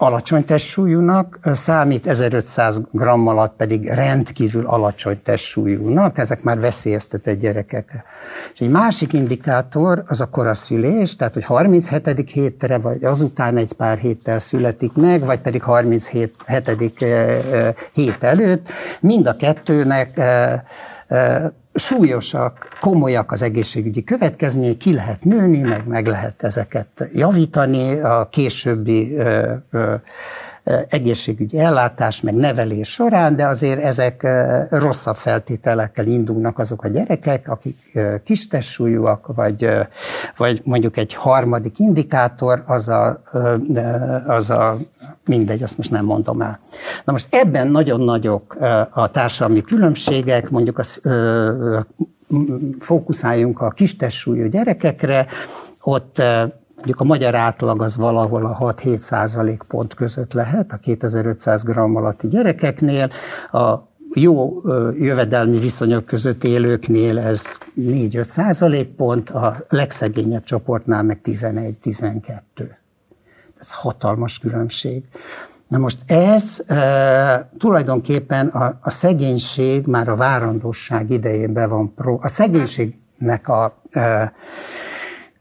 alacsony testsúlyúnak számít, 1500 gramm alatt pedig rendkívül alacsony testsúlyúnak, ezek már veszélyeztetett gyerekek. És egy másik indikátor az a koraszülés, tehát hogy 37. hétre, vagy azután egy pár héttel születik meg, vagy pedig 37. hét előtt, mind a kettőnek súlyosak, komolyak az egészségügyi következmények, ki lehet nőni, meg meg lehet ezeket javítani. A későbbi egészségügyi ellátás, meg nevelés során, de azért ezek rosszabb feltételekkel indulnak azok a gyerekek, akik kistessúlyúak, vagy, vagy mondjuk egy harmadik indikátor, az a, az a mindegy, azt most nem mondom el. Na most ebben nagyon nagyok a társadalmi különbségek, mondjuk az, fókuszáljunk a kistessúlyú gyerekekre, ott Mondjuk a magyar átlag az valahol a 6-7 százalék pont között lehet a 2500 g alatti gyerekeknél, a jó jövedelmi viszonyok között élőknél ez 4-5 százalék pont, a legszegényebb csoportnál meg 11-12. Ez hatalmas különbség. Na most ez e, tulajdonképpen a, a szegénység már a várandóság idején be van pro. A szegénységnek a e,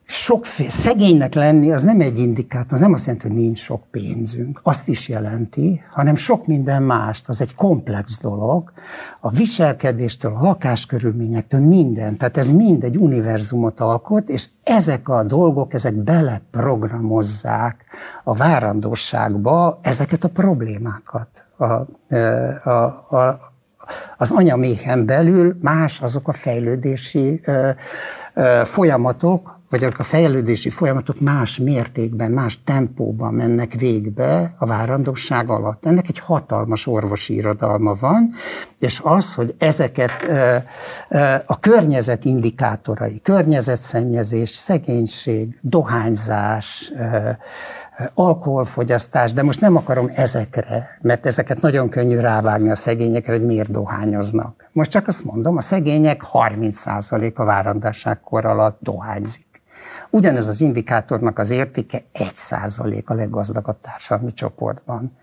sokféle, szegénynek lenni az nem egy indikátor, az nem azt jelenti, hogy nincs sok pénzünk, azt is jelenti, hanem sok minden mást, az egy komplex dolog, a viselkedéstől, a lakáskörülményektől minden, tehát ez mind egy univerzumot alkot, és ezek a dolgok, ezek beleprogramozzák a várandóságba ezeket a problémákat. A, a, a, az anyaméhen belül más azok a fejlődési folyamatok, vagy a fejlődési folyamatok más mértékben, más tempóban mennek végbe a várandóság alatt. Ennek egy hatalmas orvosi irodalma van, és az, hogy ezeket a környezet indikátorai, környezetszennyezés, szegénység, dohányzás, alkoholfogyasztás, de most nem akarom ezekre, mert ezeket nagyon könnyű rávágni a szegényekre, hogy miért dohányoznak. Most csak azt mondom, a szegények 30% a várandásságkor alatt dohányzik. Ugyanez az indikátornak az értéke 1% a leggazdagabb társadalmi csoportban.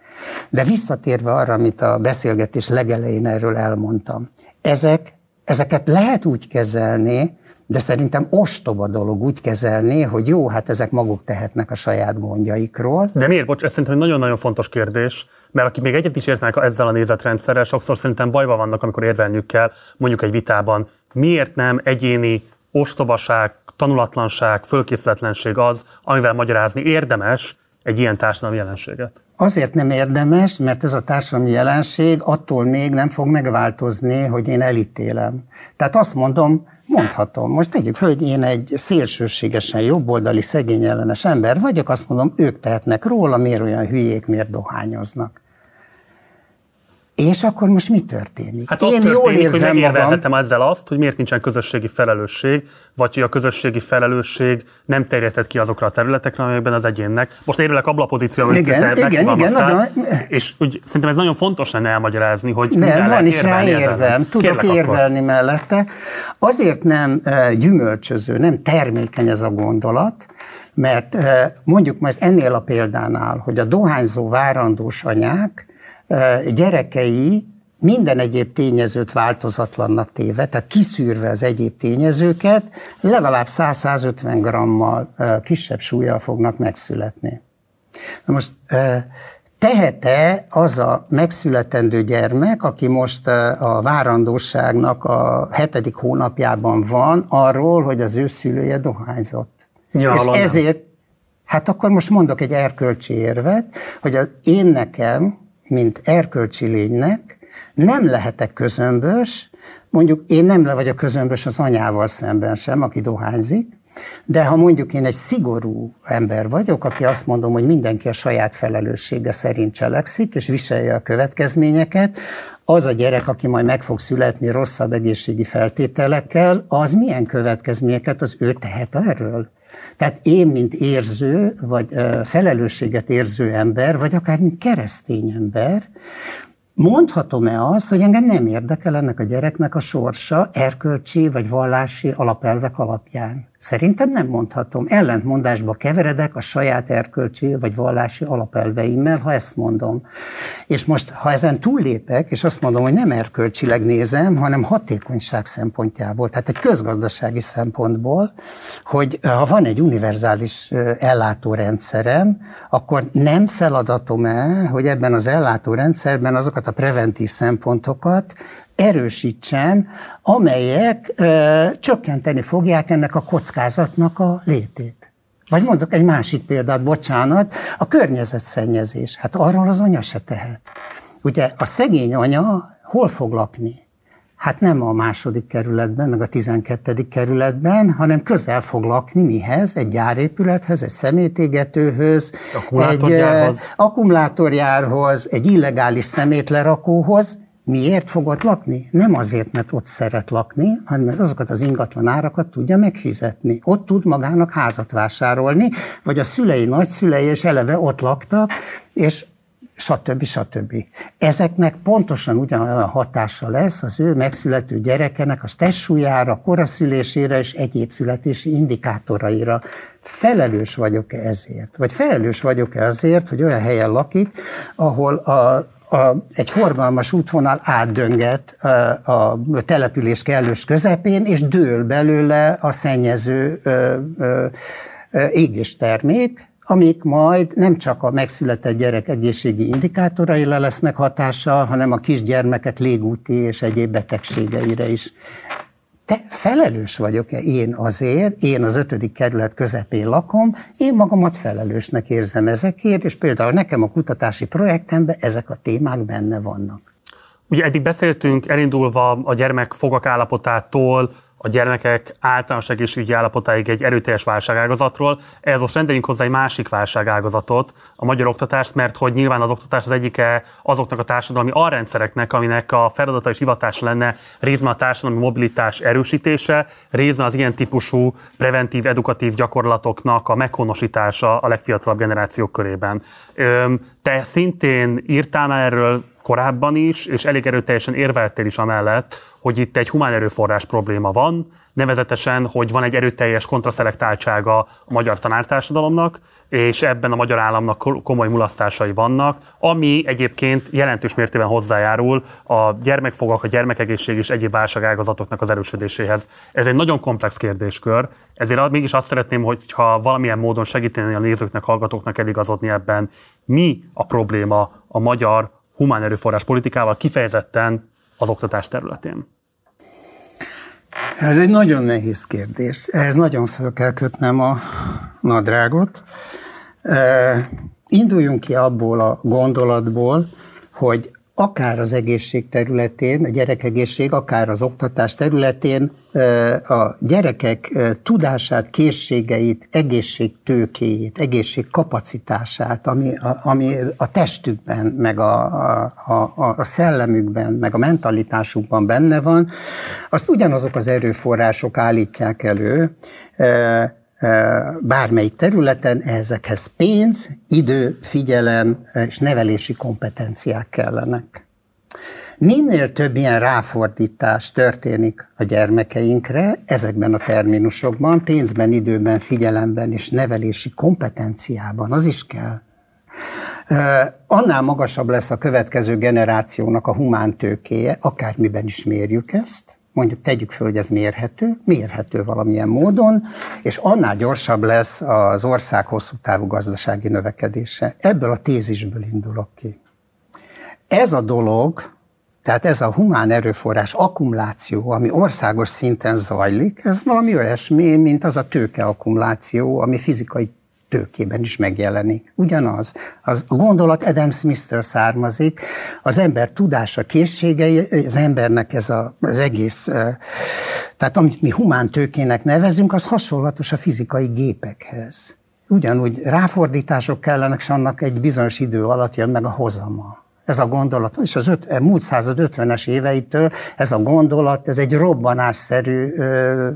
De visszatérve arra, amit a beszélgetés legelején erről elmondtam, ezek, ezeket lehet úgy kezelni, de szerintem ostoba dolog úgy kezelni, hogy jó, hát ezek maguk tehetnek a saját gondjaikról. De miért? Bocs, ez szerintem nagyon-nagyon fontos kérdés, mert akik még egyet is értenek ezzel a nézetrendszerrel, sokszor szerintem bajban vannak, amikor érvelniük kell, mondjuk egy vitában. Miért nem egyéni ostobaság, tanulatlanság, fölkészületlenség az, amivel magyarázni érdemes egy ilyen társadalmi jelenséget? Azért nem érdemes, mert ez a társadalmi jelenség attól még nem fog megváltozni, hogy én elítélem. Tehát azt mondom, mondhatom, most tegyük föl, hogy én egy szélsőségesen jobboldali szegényellenes ember vagyok, azt mondom, ők tehetnek róla, miért olyan hülyék, miért dohányoznak. És akkor most mi történik? Hát Én történik, jól érzem hogy magam. ezzel azt, hogy miért nincsen közösségi felelősség, vagy hogy a közösségi felelősség nem terjedhet ki azokra a területekre, amelyekben az egyénnek. Most érülek abla a pozíció, amit igen, igen, igen, nagyon... és úgy, szerintem ez nagyon fontos lenne elmagyarázni, hogy Nem, van is rá érvem, tudok Kérlek érvelni akkor. mellette. Azért nem gyümölcsöző, nem termékeny ez a gondolat, mert mondjuk majd ennél a példánál, hogy a dohányzó várandós anyák, gyerekei minden egyéb tényezőt változatlannak téve, tehát kiszűrve az egyéb tényezőket, legalább 100-150 grammal kisebb súlyjal fognak megszületni. Na most tehet-e az a megszületendő gyermek, aki most a várandóságnak a hetedik hónapjában van, arról, hogy az ő szülője dohányzott? Ja, És ezért, hát akkor most mondok egy erkölcsi érvet, hogy az én nekem, mint erkölcsi lénynek nem lehetek közömbös, mondjuk én nem le vagyok közömbös az anyával szemben sem, aki dohányzik, De ha mondjuk én egy szigorú ember vagyok, aki azt mondom, hogy mindenki a saját felelőssége szerint cselekszik, és viselje a következményeket, az a gyerek, aki majd meg fog születni rosszabb egészségi feltételekkel, az milyen következményeket az ő tehet erről? Tehát én, mint érző, vagy felelősséget érző ember, vagy akár mint keresztény ember, Mondhatom-e azt, hogy engem nem érdekel ennek a gyereknek a sorsa erkölcsi vagy vallási alapelvek alapján? Szerintem nem mondhatom. Ellentmondásba keveredek a saját erkölcsi vagy vallási alapelveimmel, ha ezt mondom. És most, ha ezen túllépek, és azt mondom, hogy nem erkölcsileg nézem, hanem hatékonyság szempontjából, tehát egy közgazdasági szempontból, hogy ha van egy univerzális ellátórendszerem, akkor nem feladatom-e, hogy ebben az ellátórendszerben azokat a preventív szempontokat erősítsem, amelyek ö, csökkenteni fogják ennek a kockázatnak a létét. Vagy mondok egy másik példát, bocsánat, a környezetszennyezés. Hát arról az anya se tehet. Ugye a szegény anya hol fog lakni? Hát nem a második kerületben, meg a tizenkettedik kerületben, hanem közel fog lakni mihez? Egy gyárépülethez, egy szemétégetőhöz, egy akkumulátorjárhoz, egy illegális szemétlerakóhoz, Miért fog ott lakni? Nem azért, mert ott szeret lakni, hanem mert azokat az ingatlan árakat tudja megfizetni. Ott tud magának házat vásárolni, vagy a szülei, nagyszülei és eleve ott laktak, és stb. stb. Ezeknek pontosan ugyanolyan hatása lesz az ő megszülető gyerekenek a testsúlyára, koraszülésére és egyéb születési indikátoraira. Felelős vagyok-e ezért? Vagy felelős vagyok-e azért, hogy olyan helyen lakik, ahol a a, egy forgalmas útvonal átdönget a, a település kellős közepén, és dől belőle a szennyező ö, égéstermék, amik majd nem csak a megszületett gyerek egészségi indikátoraira lesznek hatással, hanem a kisgyermekek légúti és egyéb betegségeire is te felelős vagyok-e én azért, én az ötödik kerület közepén lakom, én magamat felelősnek érzem ezekért, és például nekem a kutatási projektemben ezek a témák benne vannak. Ugye eddig beszéltünk elindulva a gyermek fogak állapotától, a gyermekek általános egészségügyi állapotáig egy erőteljes válságágazatról. Ez most rendeljünk hozzá egy másik válságágazatot, a magyar oktatást, mert hogy nyilván az oktatás az egyike azoknak a társadalmi alrendszereknek, aminek a feladata és hivatása lenne részben a társadalmi mobilitás erősítése, részben az ilyen típusú preventív, edukatív gyakorlatoknak a meghonosítása a legfiatalabb generációk körében. Te szintén írtál erről korábban is, és elég erőteljesen érveltél is amellett, hogy itt egy humán erőforrás probléma van, nevezetesen, hogy van egy erőteljes kontraszelektáltsága a magyar tanártársadalomnak, és ebben a magyar államnak komoly mulasztásai vannak, ami egyébként jelentős mértében hozzájárul a gyermekfogak, a gyermekegészség és egyéb válságágazatoknak az erősödéséhez. Ez egy nagyon komplex kérdéskör, ezért mégis azt szeretném, hogyha valamilyen módon segíteni a nézőknek, hallgatóknak eligazodni ebben, mi a probléma a magyar humán erőforrás politikával kifejezetten az oktatás területén? Ez egy nagyon nehéz kérdés. Ehhez nagyon föl kell kötnem a nadrágot. Induljunk ki abból a gondolatból, hogy akár az egészség területén, a gyerekegészség, akár az oktatás területén a gyerekek tudását, készségeit, egészségtőkéjét, egészségkapacitását, ami, a, ami a testükben, meg a, a, a, a szellemükben, meg a mentalitásukban benne van, azt ugyanazok az erőforrások állítják elő, bármelyik területen ezekhez pénz, idő, figyelem és nevelési kompetenciák kellenek. Minél több ilyen ráfordítás történik a gyermekeinkre, ezekben a terminusokban, pénzben, időben, figyelemben és nevelési kompetenciában, az is kell. Annál magasabb lesz a következő generációnak a humántőkéje, akármiben is mérjük ezt, mondjuk tegyük föl, hogy ez mérhető, mérhető valamilyen módon, és annál gyorsabb lesz az ország hosszú távú gazdasági növekedése. Ebből a tézisből indulok ki. Ez a dolog, tehát ez a humán erőforrás akkumuláció, ami országos szinten zajlik, ez valami olyasmi, mint az a tőke akkumuláció, ami fizikai tőkében is megjelenik. Ugyanaz. Az, a gondolat Adam Smith-től származik, az ember tudása, készségei, az embernek ez a, az egész Tehát amit mi humán tőkének nevezünk, az hasonlatos a fizikai gépekhez. Ugyanúgy ráfordítások kellenek, és annak egy bizonyos idő alatt jön meg a hozama. Ez a gondolat, és az öt, múlt század 50-es éveitől ez a gondolat, ez egy robbanásszerű ö,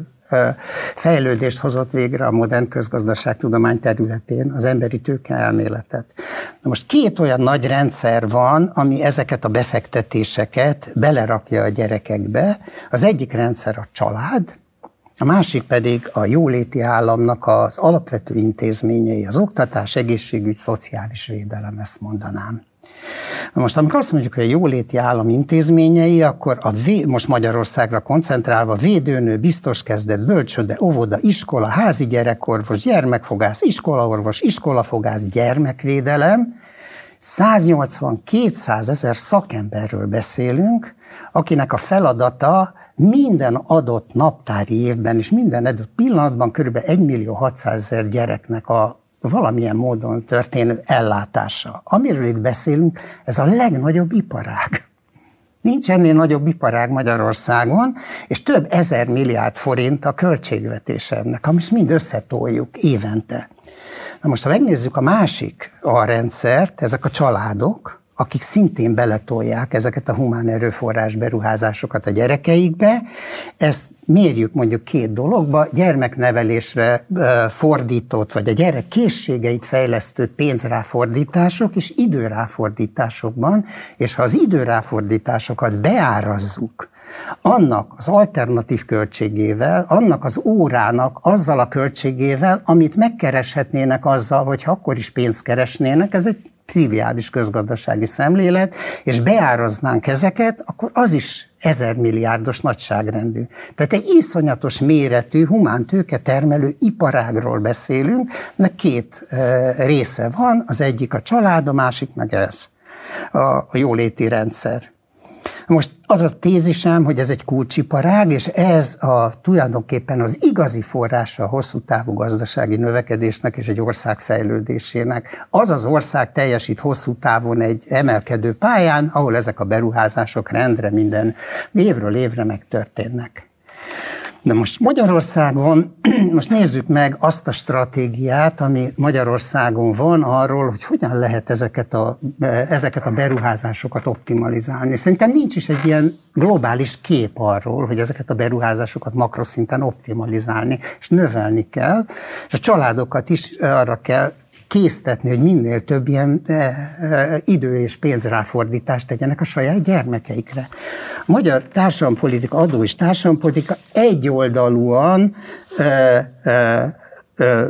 fejlődést hozott végre a modern közgazdaságtudomány területén, az emberi tőke elméletet. Na most két olyan nagy rendszer van, ami ezeket a befektetéseket belerakja a gyerekekbe. Az egyik rendszer a család, a másik pedig a jóléti államnak az alapvető intézményei, az oktatás, egészségügy, szociális védelem, ezt mondanám. Most, amikor azt mondjuk, hogy a jóléti állam intézményei, akkor a vé, most Magyarországra koncentrálva védőnő, biztos kezdet, bölcsöde, óvoda, iskola, házi gyerekorvos, gyermekfogász, iskolaorvos, iskolafogász, gyermekvédelem, 180-200 ezer szakemberről beszélünk, akinek a feladata minden adott naptári évben és minden adott pillanatban kb. 1 millió 600 ezer gyereknek a valamilyen módon történő ellátása. Amiről itt beszélünk, ez a legnagyobb iparág. Nincs ennél nagyobb iparág Magyarországon, és több ezer milliárd forint a költségvetés ennek, amit mind összetoljuk évente. Na most, ha megnézzük a másik a rendszert, ezek a családok, akik szintén beletolják ezeket a humán erőforrás beruházásokat a gyerekeikbe, ezt mérjük mondjuk két dologba, gyermeknevelésre fordított, vagy a gyerek készségeit fejlesztő pénzráfordítások és időráfordításokban, és ha az időráfordításokat beárazzuk, annak az alternatív költségével, annak az órának azzal a költségével, amit megkereshetnének azzal, hogy akkor is pénzt keresnének, ez egy triviális közgazdasági szemlélet, és beáraznánk ezeket, akkor az is ezer milliárdos nagyságrendű. Tehát egy iszonyatos méretű humántőke termelő iparágról beszélünk, nek két e, része van, az egyik a család, a másik meg ez, a jóléti rendszer. Most az a tézisem, hogy ez egy kulcsiparág, és ez a tulajdonképpen az igazi forrása a hosszú távú gazdasági növekedésnek és egy ország fejlődésének. Az az ország teljesít hosszú távon egy emelkedő pályán, ahol ezek a beruházások rendre minden évről évre megtörténnek. De most Magyarországon, [CLEARS THROAT] most nézzük meg azt a stratégiát, ami Magyarországon van arról, hogy hogyan lehet ezeket a, ezeket a beruházásokat optimalizálni. Szerintem nincs is egy ilyen globális kép arról, hogy ezeket a beruházásokat makroszinten optimalizálni, és növelni kell, és a családokat is arra kell késztetni, hogy minél több ilyen e, e, idő és pénzráfordítást tegyenek a saját gyermekeikre. A magyar társadalompolitika, adó és társadalompolitika egyoldalúan e, e, e,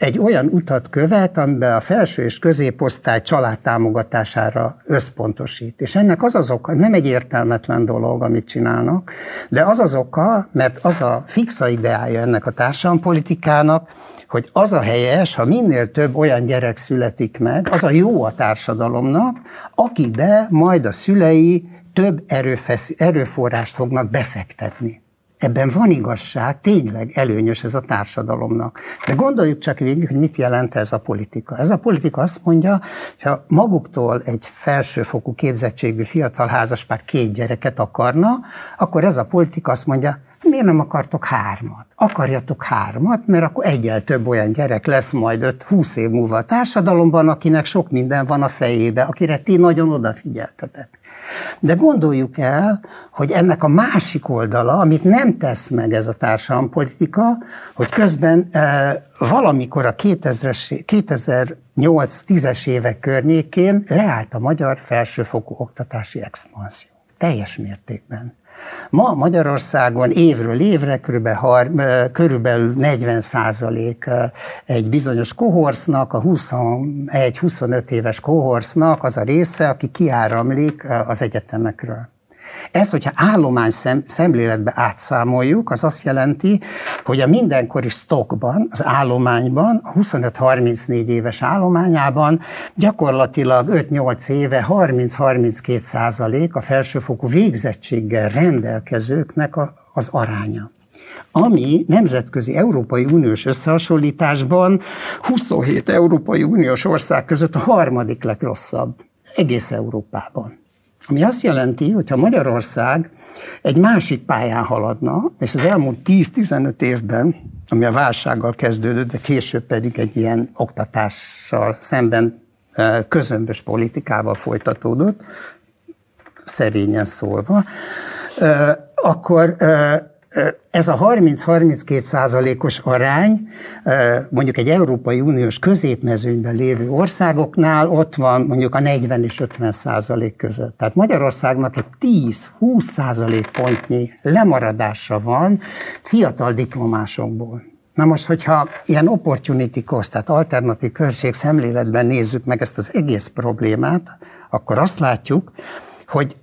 egy olyan utat követ, amiben a felső és középosztály családtámogatására összpontosít. És ennek az az oka, nem egy értelmetlen dolog, amit csinálnak, de az az oka, mert az a fixa ideája ennek a társadalompolitikának, hogy az a helyes, ha minél több olyan gyerek születik meg, az a jó a társadalomnak, akibe majd a szülei több erőfesz, erőforrást fognak befektetni. Ebben van igazság, tényleg előnyös ez a társadalomnak. De gondoljuk csak végig, hogy mit jelent ez a politika. Ez a politika azt mondja, hogy ha maguktól egy felsőfokú képzettségű fiatal házaspár két gyereket akarna, akkor ez a politika azt mondja, miért nem akartok hármat? Akarjatok hármat, mert akkor egyel több olyan gyerek lesz majd 5-20 év múlva a társadalomban, akinek sok minden van a fejébe, akire ti nagyon odafigyeltetek. De gondoljuk el, hogy ennek a másik oldala, amit nem tesz meg ez a társadalompolitika, hogy közben e, valamikor a 2008-10-es évek környékén leállt a magyar felsőfokú oktatási expanzió. Teljes mértékben. Ma Magyarországon évről évre körülbelül, körülbelül 40 százalék egy bizonyos kohorsznak, a 21-25 éves kohorsznak az a része, aki kiáramlik az egyetemekről. Ezt, hogyha állomány szem, szemléletbe átszámoljuk, az azt jelenti, hogy a mindenkori stockban, az állományban, a 25-34 éves állományában gyakorlatilag 5-8 éve 30-32 százalék a felsőfokú végzettséggel rendelkezőknek a, az aránya ami nemzetközi Európai Uniós összehasonlításban 27 Európai Uniós ország között a harmadik legrosszabb egész Európában. Ami azt jelenti, hogyha Magyarország egy másik pályán haladna, és az elmúlt 10-15 évben, ami a válsággal kezdődött, de később pedig egy ilyen oktatással szemben közömbös politikával folytatódott, szerényen szólva, akkor ez a 30-32 százalékos arány mondjuk egy Európai Uniós középmezőnyben lévő országoknál ott van mondjuk a 40 és 50 százalék között. Tehát Magyarországnak egy 10-20 százalék pontnyi lemaradása van fiatal diplomásokból. Na most, hogyha ilyen opportunity cost, tehát alternatív költség szemléletben nézzük meg ezt az egész problémát, akkor azt látjuk, hogy,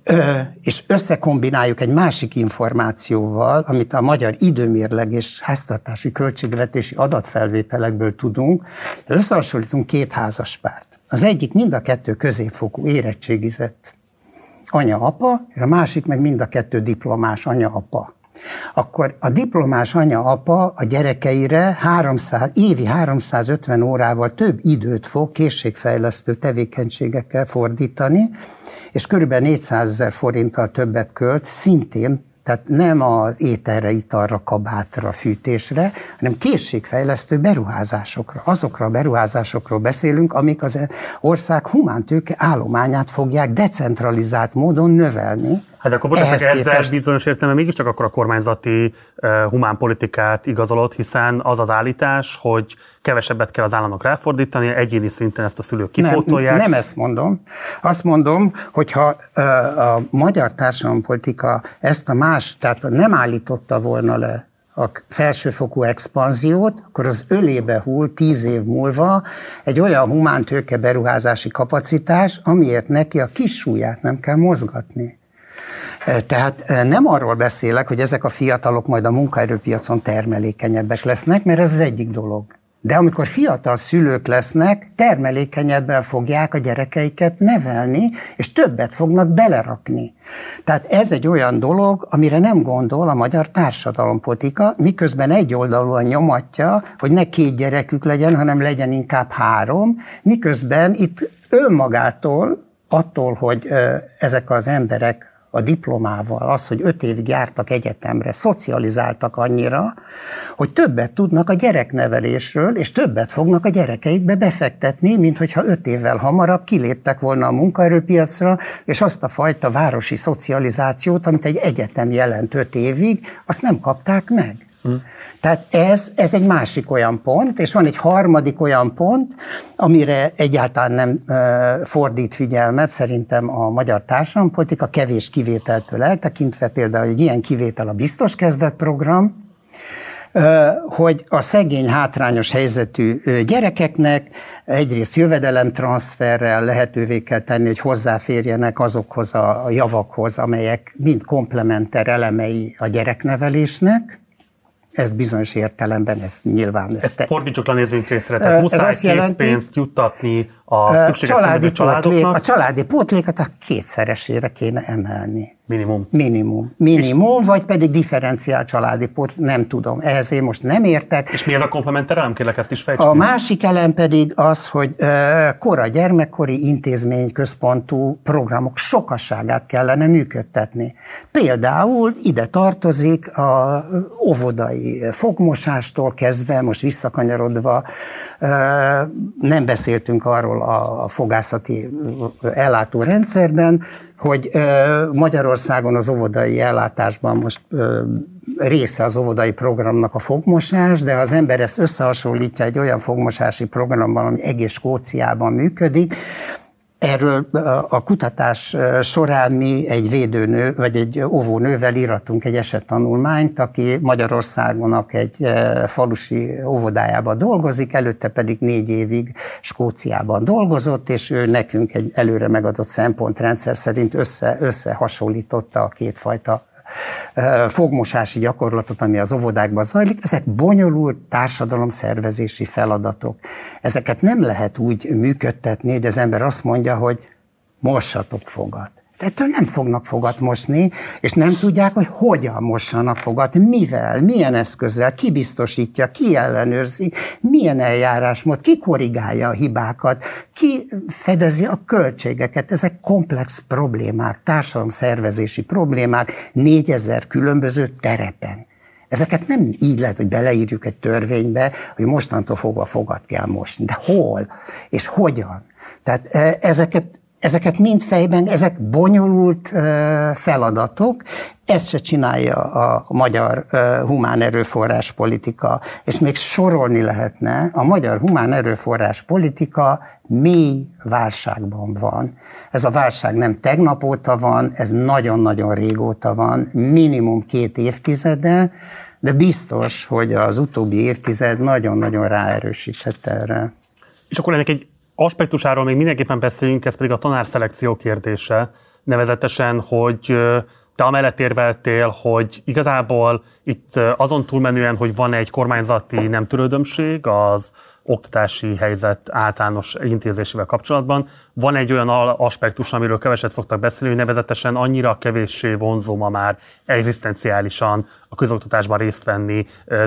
és összekombináljuk egy másik információval, amit a magyar időmérleg és háztartási költségvetési adatfelvételekből tudunk, összehasonlítunk két házaspárt. Az egyik mind a kettő középfokú érettségizett anya-apa, és a másik meg mind a kettő diplomás anya-apa akkor a diplomás anya-apa a gyerekeire 300, évi 350 órával több időt fog készségfejlesztő tevékenységekkel fordítani, és körülbelül 400 ezer forinttal többet költ, szintén tehát nem az ételre, italra, kabátra, fűtésre, hanem készségfejlesztő beruházásokra. Azokra a beruházásokról beszélünk, amik az ország humántőke állományát fogják decentralizált módon növelni. Hát akkor bocsánat, ezzel képest... bizonyos értelemben mégiscsak akkor a kormányzati uh, humánpolitikát igazolod, hiszen az az állítás, hogy kevesebbet kell az államnak ráfordítani, egyéni szinten ezt a szülők kipótolják. Nem, nem ezt mondom. Azt mondom, hogyha uh, a magyar társadalompolitika ezt a más, tehát nem állította volna le a felsőfokú expanziót, akkor az ölébe hull tíz év múlva egy olyan humántőke beruházási kapacitás, amiért neki a kis súlyát nem kell mozgatni. Tehát nem arról beszélek, hogy ezek a fiatalok majd a munkaerőpiacon termelékenyebbek lesznek, mert ez az egyik dolog. De amikor fiatal szülők lesznek, termelékenyebben fogják a gyerekeiket nevelni, és többet fognak belerakni. Tehát ez egy olyan dolog, amire nem gondol a magyar társadalompolitika, miközben egyoldalúan nyomatja, hogy ne két gyerekük legyen, hanem legyen inkább három, miközben itt önmagától, attól, hogy ezek az emberek a diplomával, az, hogy öt évig jártak egyetemre, szocializáltak annyira, hogy többet tudnak a gyereknevelésről, és többet fognak a gyerekeikbe befektetni, mint hogyha öt évvel hamarabb kiléptek volna a munkaerőpiacra, és azt a fajta városi szocializációt, amit egy egyetem jelent öt évig, azt nem kapták meg. Tehát ez, ez egy másik olyan pont, és van egy harmadik olyan pont, amire egyáltalán nem fordít figyelmet szerintem a magyar társadalompolitika, kevés kivételtől eltekintve, például egy ilyen kivétel a biztos kezdet program, hogy a szegény, hátrányos helyzetű gyerekeknek egyrészt jövedelemtranszferrel lehetővé kell tenni, hogy hozzáférjenek azokhoz a javakhoz, amelyek mind komplementer elemei a gyereknevelésnek, ez bizonyos értelemben, ez nyilván... Ezt, ezt fordítsuk le nézőink részre, tehát muszáj készpénzt juttatni a szükséges családi pótlék, A családi pótlékat a kétszeresére kéne emelni. Minimum. Minimum. Minimum, vagy pedig differenciál családi pót, nem tudom. Ehhez én most nem értek. És mi ez a komplementer elem? Kérlek, ezt is fejtsük. A másik elem pedig az, hogy kora gyermekkori intézmény központú programok sokasságát kellene működtetni. Például ide tartozik a óvodai fogmosástól kezdve, most visszakanyarodva, nem beszéltünk arról a fogászati ellátórendszerben, hogy Magyarországon az óvodai ellátásban most része az óvodai programnak a fogmosás, de az ember ezt összehasonlítja egy olyan fogmosási programban, ami egész Skóciában működik, Erről a kutatás során mi egy védőnő, vagy egy óvónővel íratunk egy esettanulmányt, aki Magyarországonak egy falusi óvodájában dolgozik, előtte pedig négy évig Skóciában dolgozott, és ő nekünk egy előre megadott szempontrendszer szerint össze, összehasonlította a kétfajta fogmosási gyakorlatot, ami az óvodákban zajlik, ezek bonyolult társadalomszervezési feladatok. Ezeket nem lehet úgy működtetni, de az ember azt mondja, hogy mossatok fogat Ettől nem fognak fogat mosni, és nem tudják, hogy hogyan mossanak fogat, mivel, milyen eszközzel, ki biztosítja, ki ellenőrzi, milyen eljárásmód, ki korrigálja a hibákat, ki fedezi a költségeket. Ezek komplex problémák, társadalomszervezési problémák, négyezer különböző terepen. Ezeket nem így lehet, hogy beleírjuk egy törvénybe, hogy mostantól fogva fogat kell mosni. De hol? És hogyan? Tehát e, ezeket Ezeket mind fejben, ezek bonyolult feladatok, ezt se csinálja a magyar humán erőforrás politika, és még sorolni lehetne, a magyar humán erőforrás politika mély válságban van. Ez a válság nem tegnap óta van, ez nagyon-nagyon régóta van, minimum két évtizede, de biztos, hogy az utóbbi évtized nagyon-nagyon ráerősített erre. És akkor ennek egy aspektusáról még mindenképpen beszéljünk, ez pedig a tanárszelekció kérdése, nevezetesen, hogy te amellett érveltél, hogy igazából itt azon túlmenően, hogy van egy kormányzati nem törődömség az oktatási helyzet általános intézésével kapcsolatban. Van egy olyan aspektus, amiről keveset szoktak beszélni, hogy nevezetesen annyira kevéssé vonzó ma már egzisztenciálisan a közoktatásban részt venni,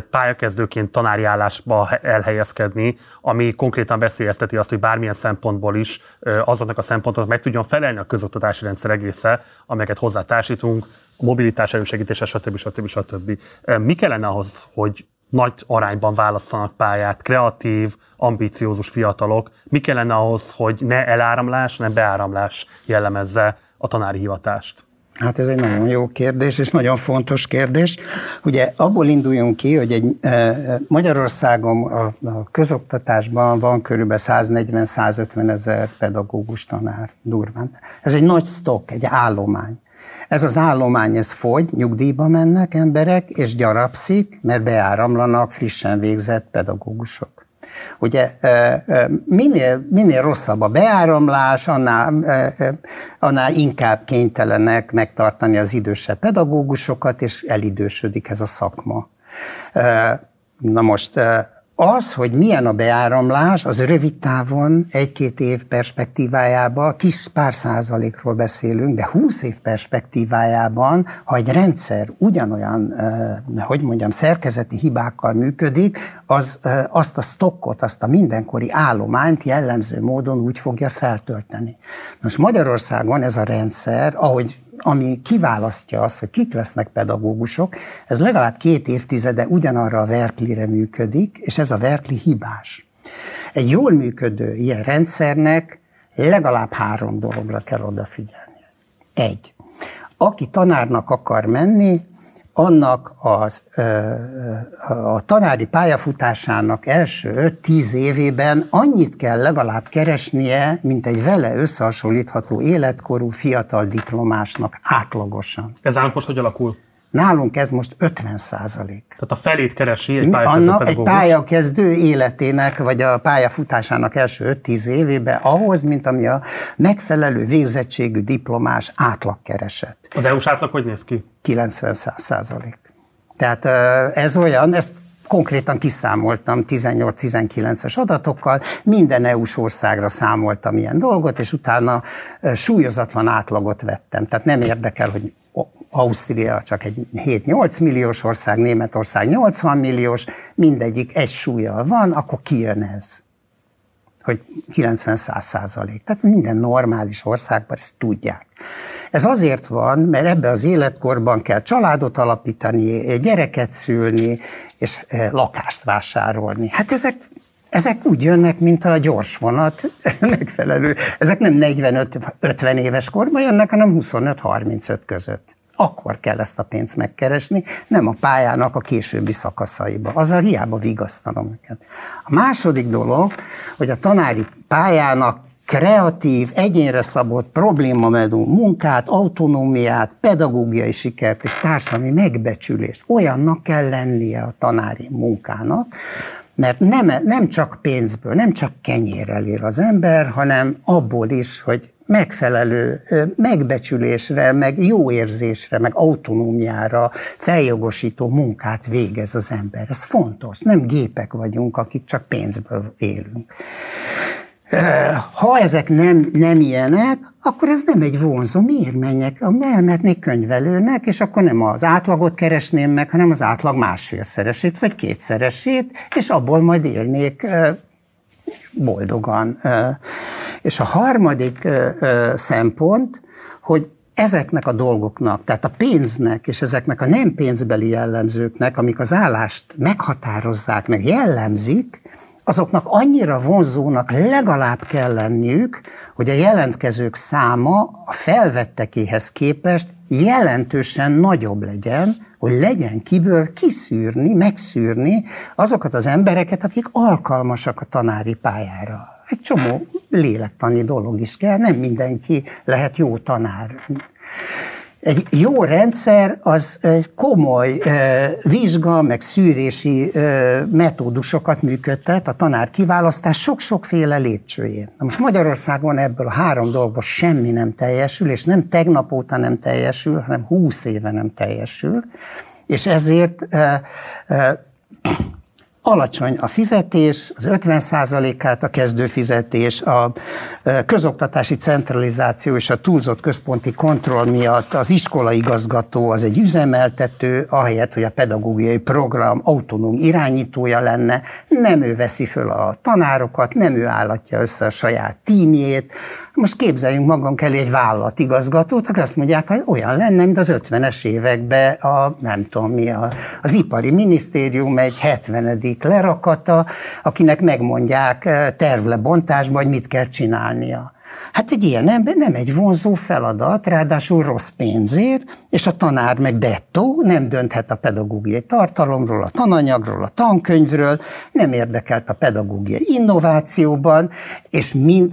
pályakezdőként tanári állásba elhelyezkedni, ami konkrétan veszélyezteti azt, hogy bármilyen szempontból is azoknak a szempontoknak meg tudjon felelni a közoktatási rendszer egésze, amelyeket hozzátársítunk, mobilitás elősegítése, stb. stb. stb. Mi kellene ahhoz, hogy nagy arányban válasszanak pályát, kreatív, ambíciózus fiatalok. Mi kellene ahhoz, hogy ne eláramlás, ne beáramlás jellemezze a tanári hivatást? Hát ez egy nagyon jó kérdés, és nagyon fontos kérdés. Ugye abból induljunk ki, hogy egy e, Magyarországon a, a közoktatásban van körülbelül 140-150 ezer pedagógus tanár durván. Ez egy nagy sztok, egy állomány. Ez az állomány, ez fogy, nyugdíjba mennek emberek, és gyarapszik, mert beáramlanak frissen végzett pedagógusok. Ugye minél, minél rosszabb a beáramlás, annál, annál inkább kénytelenek megtartani az idősebb pedagógusokat, és elidősödik ez a szakma. Na most az, hogy milyen a beáramlás, az rövid távon, egy-két év perspektívájában, kis pár százalékról beszélünk, de húsz év perspektívájában, ha egy rendszer ugyanolyan, hogy mondjam, szerkezeti hibákkal működik, az azt a stokkot, azt a mindenkori állományt jellemző módon úgy fogja feltölteni. Most Magyarországon ez a rendszer, ahogy ami kiválasztja azt, hogy kik lesznek pedagógusok, ez legalább két évtizede ugyanarra a verklire működik, és ez a verkli hibás. Egy jól működő ilyen rendszernek legalább három dologra kell odafigyelni. Egy. Aki tanárnak akar menni, annak az, a tanári pályafutásának első 5-10 évében annyit kell legalább keresnie, mint egy vele összehasonlítható életkorú fiatal diplomásnak átlagosan. Ez nálunk most hogy alakul? Nálunk ez most 50 százalék. Tehát a felét keresi egy pályakezdő Anna, Egy pályakezdő életének, vagy a pályafutásának első 5-10 évében ahhoz, mint ami a megfelelő végzettségű diplomás átlagkereset. Az EU-s átlag hogy néz ki? 90 százalék. Tehát ez olyan, ezt konkrétan kiszámoltam 18-19-es adatokkal, minden EU-s országra számoltam ilyen dolgot, és utána súlyozatlan átlagot vettem. Tehát nem érdekel, hogy Ausztria csak egy 7-8 milliós ország, Németország 80 milliós, mindegyik egy súlyjal van, akkor kijön ez hogy 90-100 százalék. Tehát minden normális országban ezt tudják. Ez azért van, mert ebbe az életkorban kell családot alapítani, gyereket szülni, és eh, lakást vásárolni. Hát ezek ezek úgy jönnek, mint a gyors vonat, [LAUGHS] megfelelő. Ezek nem 45-50 éves korban jönnek, hanem 25-35 között. Akkor kell ezt a pénzt megkeresni, nem a pályának a későbbi szakaszaiba. Azzal hiába vigasztalom őket. A második dolog, hogy a tanári pályának kreatív, egyénre szabott, problémamedú munkát, autonómiát, pedagógiai sikert és társadalmi megbecsülést. Olyannak kell lennie a tanári munkának, mert nem, nem csak pénzből, nem csak kenyérrel él az ember, hanem abból is, hogy megfelelő megbecsülésre, meg jó érzésre, meg autonómiára feljogosító munkát végez az ember. Ez fontos. Nem gépek vagyunk, akik csak pénzből élünk. Ha ezek nem, nem ilyenek, akkor ez nem egy vonzó. Miért menjek? Elmehetnék könyvelőnek, és akkor nem az átlagot keresném meg, hanem az átlag másfélszeresét, vagy kétszeresét, és abból majd élnék boldogan. És a harmadik szempont, hogy ezeknek a dolgoknak, tehát a pénznek és ezeknek a nem pénzbeli jellemzőknek, amik az állást meghatározzák, meg jellemzik, azoknak annyira vonzónak legalább kell lenniük, hogy a jelentkezők száma a felvettekéhez képest jelentősen nagyobb legyen, hogy legyen kiből kiszűrni, megszűrni azokat az embereket, akik alkalmasak a tanári pályára. Egy csomó lélektani dolog is kell, nem mindenki lehet jó tanár. Egy jó rendszer az komoly vizsga, meg szűrési metódusokat működtet a tanár kiválasztás sok-sokféle lépcsőjén. Na most Magyarországon ebből a három dolgból semmi nem teljesül, és nem tegnap óta nem teljesül, hanem húsz éve nem teljesül, és ezért alacsony a fizetés, az 50%-át a kezdőfizetés, a közoktatási centralizáció és a túlzott központi kontroll miatt az iskola igazgató az egy üzemeltető, ahelyett, hogy a pedagógiai program autonóm irányítója lenne, nem ő veszi föl a tanárokat, nem ő állatja össze a saját tímjét, most képzeljünk magunk elé egy vállalatigazgatót, aki azt mondják, hogy olyan lenne, mint az 50-es években a, nem tudom mi, a, az ipari minisztérium egy 70. lerakata, akinek megmondják eh, tervlebontásban, hogy mit kell csinálnia. Hát egy ilyen ember nem egy vonzó feladat, ráadásul rossz pénzért, és a tanár meg dettó, nem dönthet a pedagógiai tartalomról, a tananyagról, a tankönyvről, nem érdekelt a pedagógiai innovációban, és mind,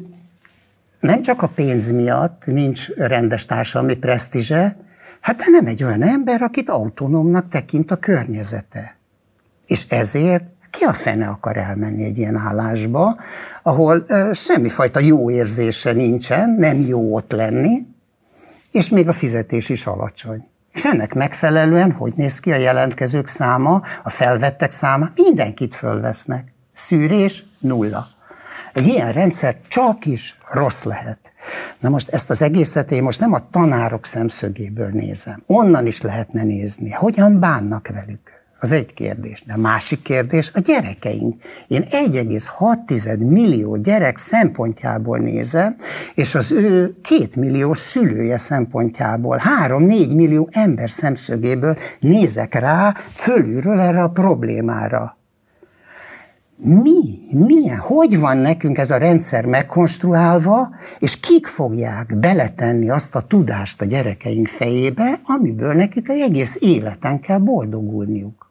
nem csak a pénz miatt nincs rendes társadalmi presztízse, hát nem egy olyan ember, akit autonómnak tekint a környezete. És ezért ki a fene akar elmenni egy ilyen állásba, ahol uh, semmifajta jó érzése nincsen, nem jó ott lenni, és még a fizetés is alacsony. És ennek megfelelően, hogy néz ki a jelentkezők száma, a felvettek száma, mindenkit fölvesznek. Szűrés nulla. Egy ilyen rendszer csak is rossz lehet. Na most ezt az egészet én most nem a tanárok szemszögéből nézem. Onnan is lehetne nézni, hogyan bánnak velük. Az egy kérdés. De a másik kérdés a gyerekeink. Én 1,6 millió gyerek szempontjából nézem, és az ő két millió szülője szempontjából, 3-4 millió ember szemszögéből nézek rá fölülről erre a problémára mi, milyen, hogy van nekünk ez a rendszer megkonstruálva, és kik fogják beletenni azt a tudást a gyerekeink fejébe, amiből nekik egy egész életen kell boldogulniuk.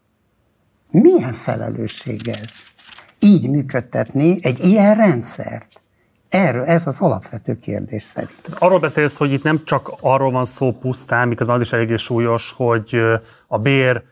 Milyen felelősség ez? Így működtetni egy ilyen rendszert. Erről ez az alapvető kérdés szerint. Arról beszélsz, hogy itt nem csak arról van szó pusztán, miközben az is eléggé súlyos, hogy a bér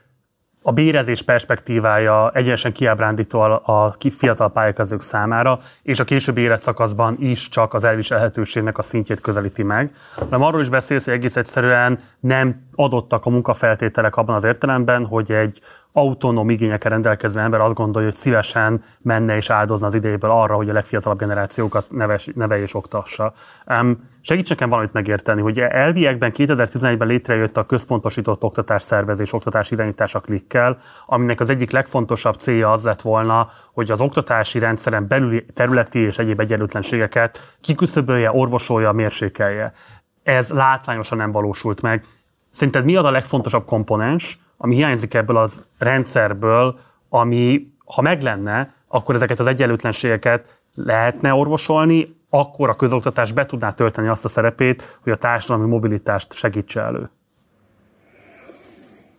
a bérezés perspektívája egyenesen kiábrándító a fiatal pályakezők számára, és a későbbi életszakaszban is csak az elviselhetőségnek a szintjét közelíti meg, hanem arról is beszélsz, hogy egész egyszerűen nem adottak a munkafeltételek abban az értelemben, hogy egy autonóm igényekkel rendelkező ember azt gondolja, hogy szívesen menne és áldozna az idejéből arra, hogy a legfiatalabb generációkat neves, nevelje és oktassa. Um, segíts nekem valamit megérteni, hogy elviekben 2011-ben létrejött a központosított oktatás szervezés, oktatás irányítás a klikkel, aminek az egyik legfontosabb célja az lett volna, hogy az oktatási rendszeren belüli területi és egyéb egyenlőtlenségeket kiküszöbölje, orvosolja, mérsékelje. Ez látványosan nem valósult meg. Szerinted mi az a legfontosabb komponens, ami hiányzik ebből az rendszerből, ami ha meg lenne, akkor ezeket az egyenlőtlenségeket lehetne orvosolni, akkor a közoktatás be tudná tölteni azt a szerepét, hogy a társadalmi mobilitást segítse elő?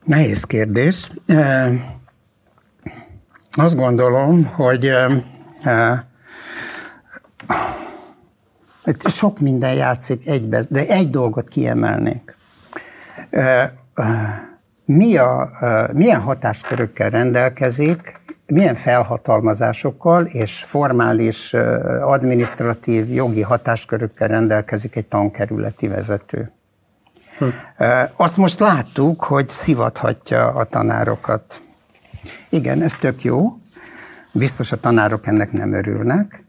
Nehéz kérdés. Azt gondolom, hogy sok minden játszik egybe, de egy dolgot kiemelnék mi a, milyen hatáskörökkel rendelkezik, milyen felhatalmazásokkal és formális administratív jogi hatáskörökkel rendelkezik egy tankerületi vezető. Hm. Azt most láttuk, hogy szivathatja a tanárokat. Igen, ez tök jó. Biztos a tanárok ennek nem örülnek,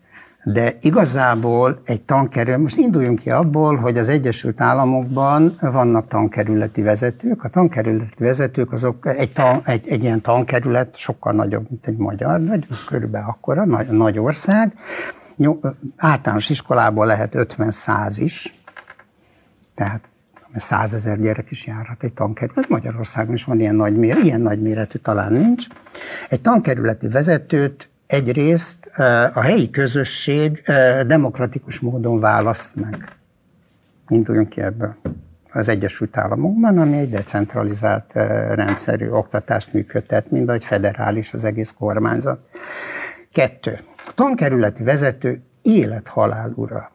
De igazából egy tankerül, most induljunk ki abból, hogy az Egyesült Államokban vannak tankerületi vezetők. A tankerületi vezetők azok egy, tan, egy, egy ilyen tankerület sokkal nagyobb, mint egy magyar, vagy körülbelül akkora, nagy, nagy ország. Általános iskolából lehet 50-100 is, tehát százezer gyerek is járhat egy tankerület. Magyarországon is van ilyen nagy méret, ilyen nagy méretű talán nincs. Egy tankerületi vezetőt egyrészt a helyi közösség demokratikus módon választ meg. Induljunk ki ebből az Egyesült Államokban, ami egy decentralizált rendszerű oktatást működtet, mind egy federális az egész kormányzat. Kettő. A tankerületi vezető élet-halál ura.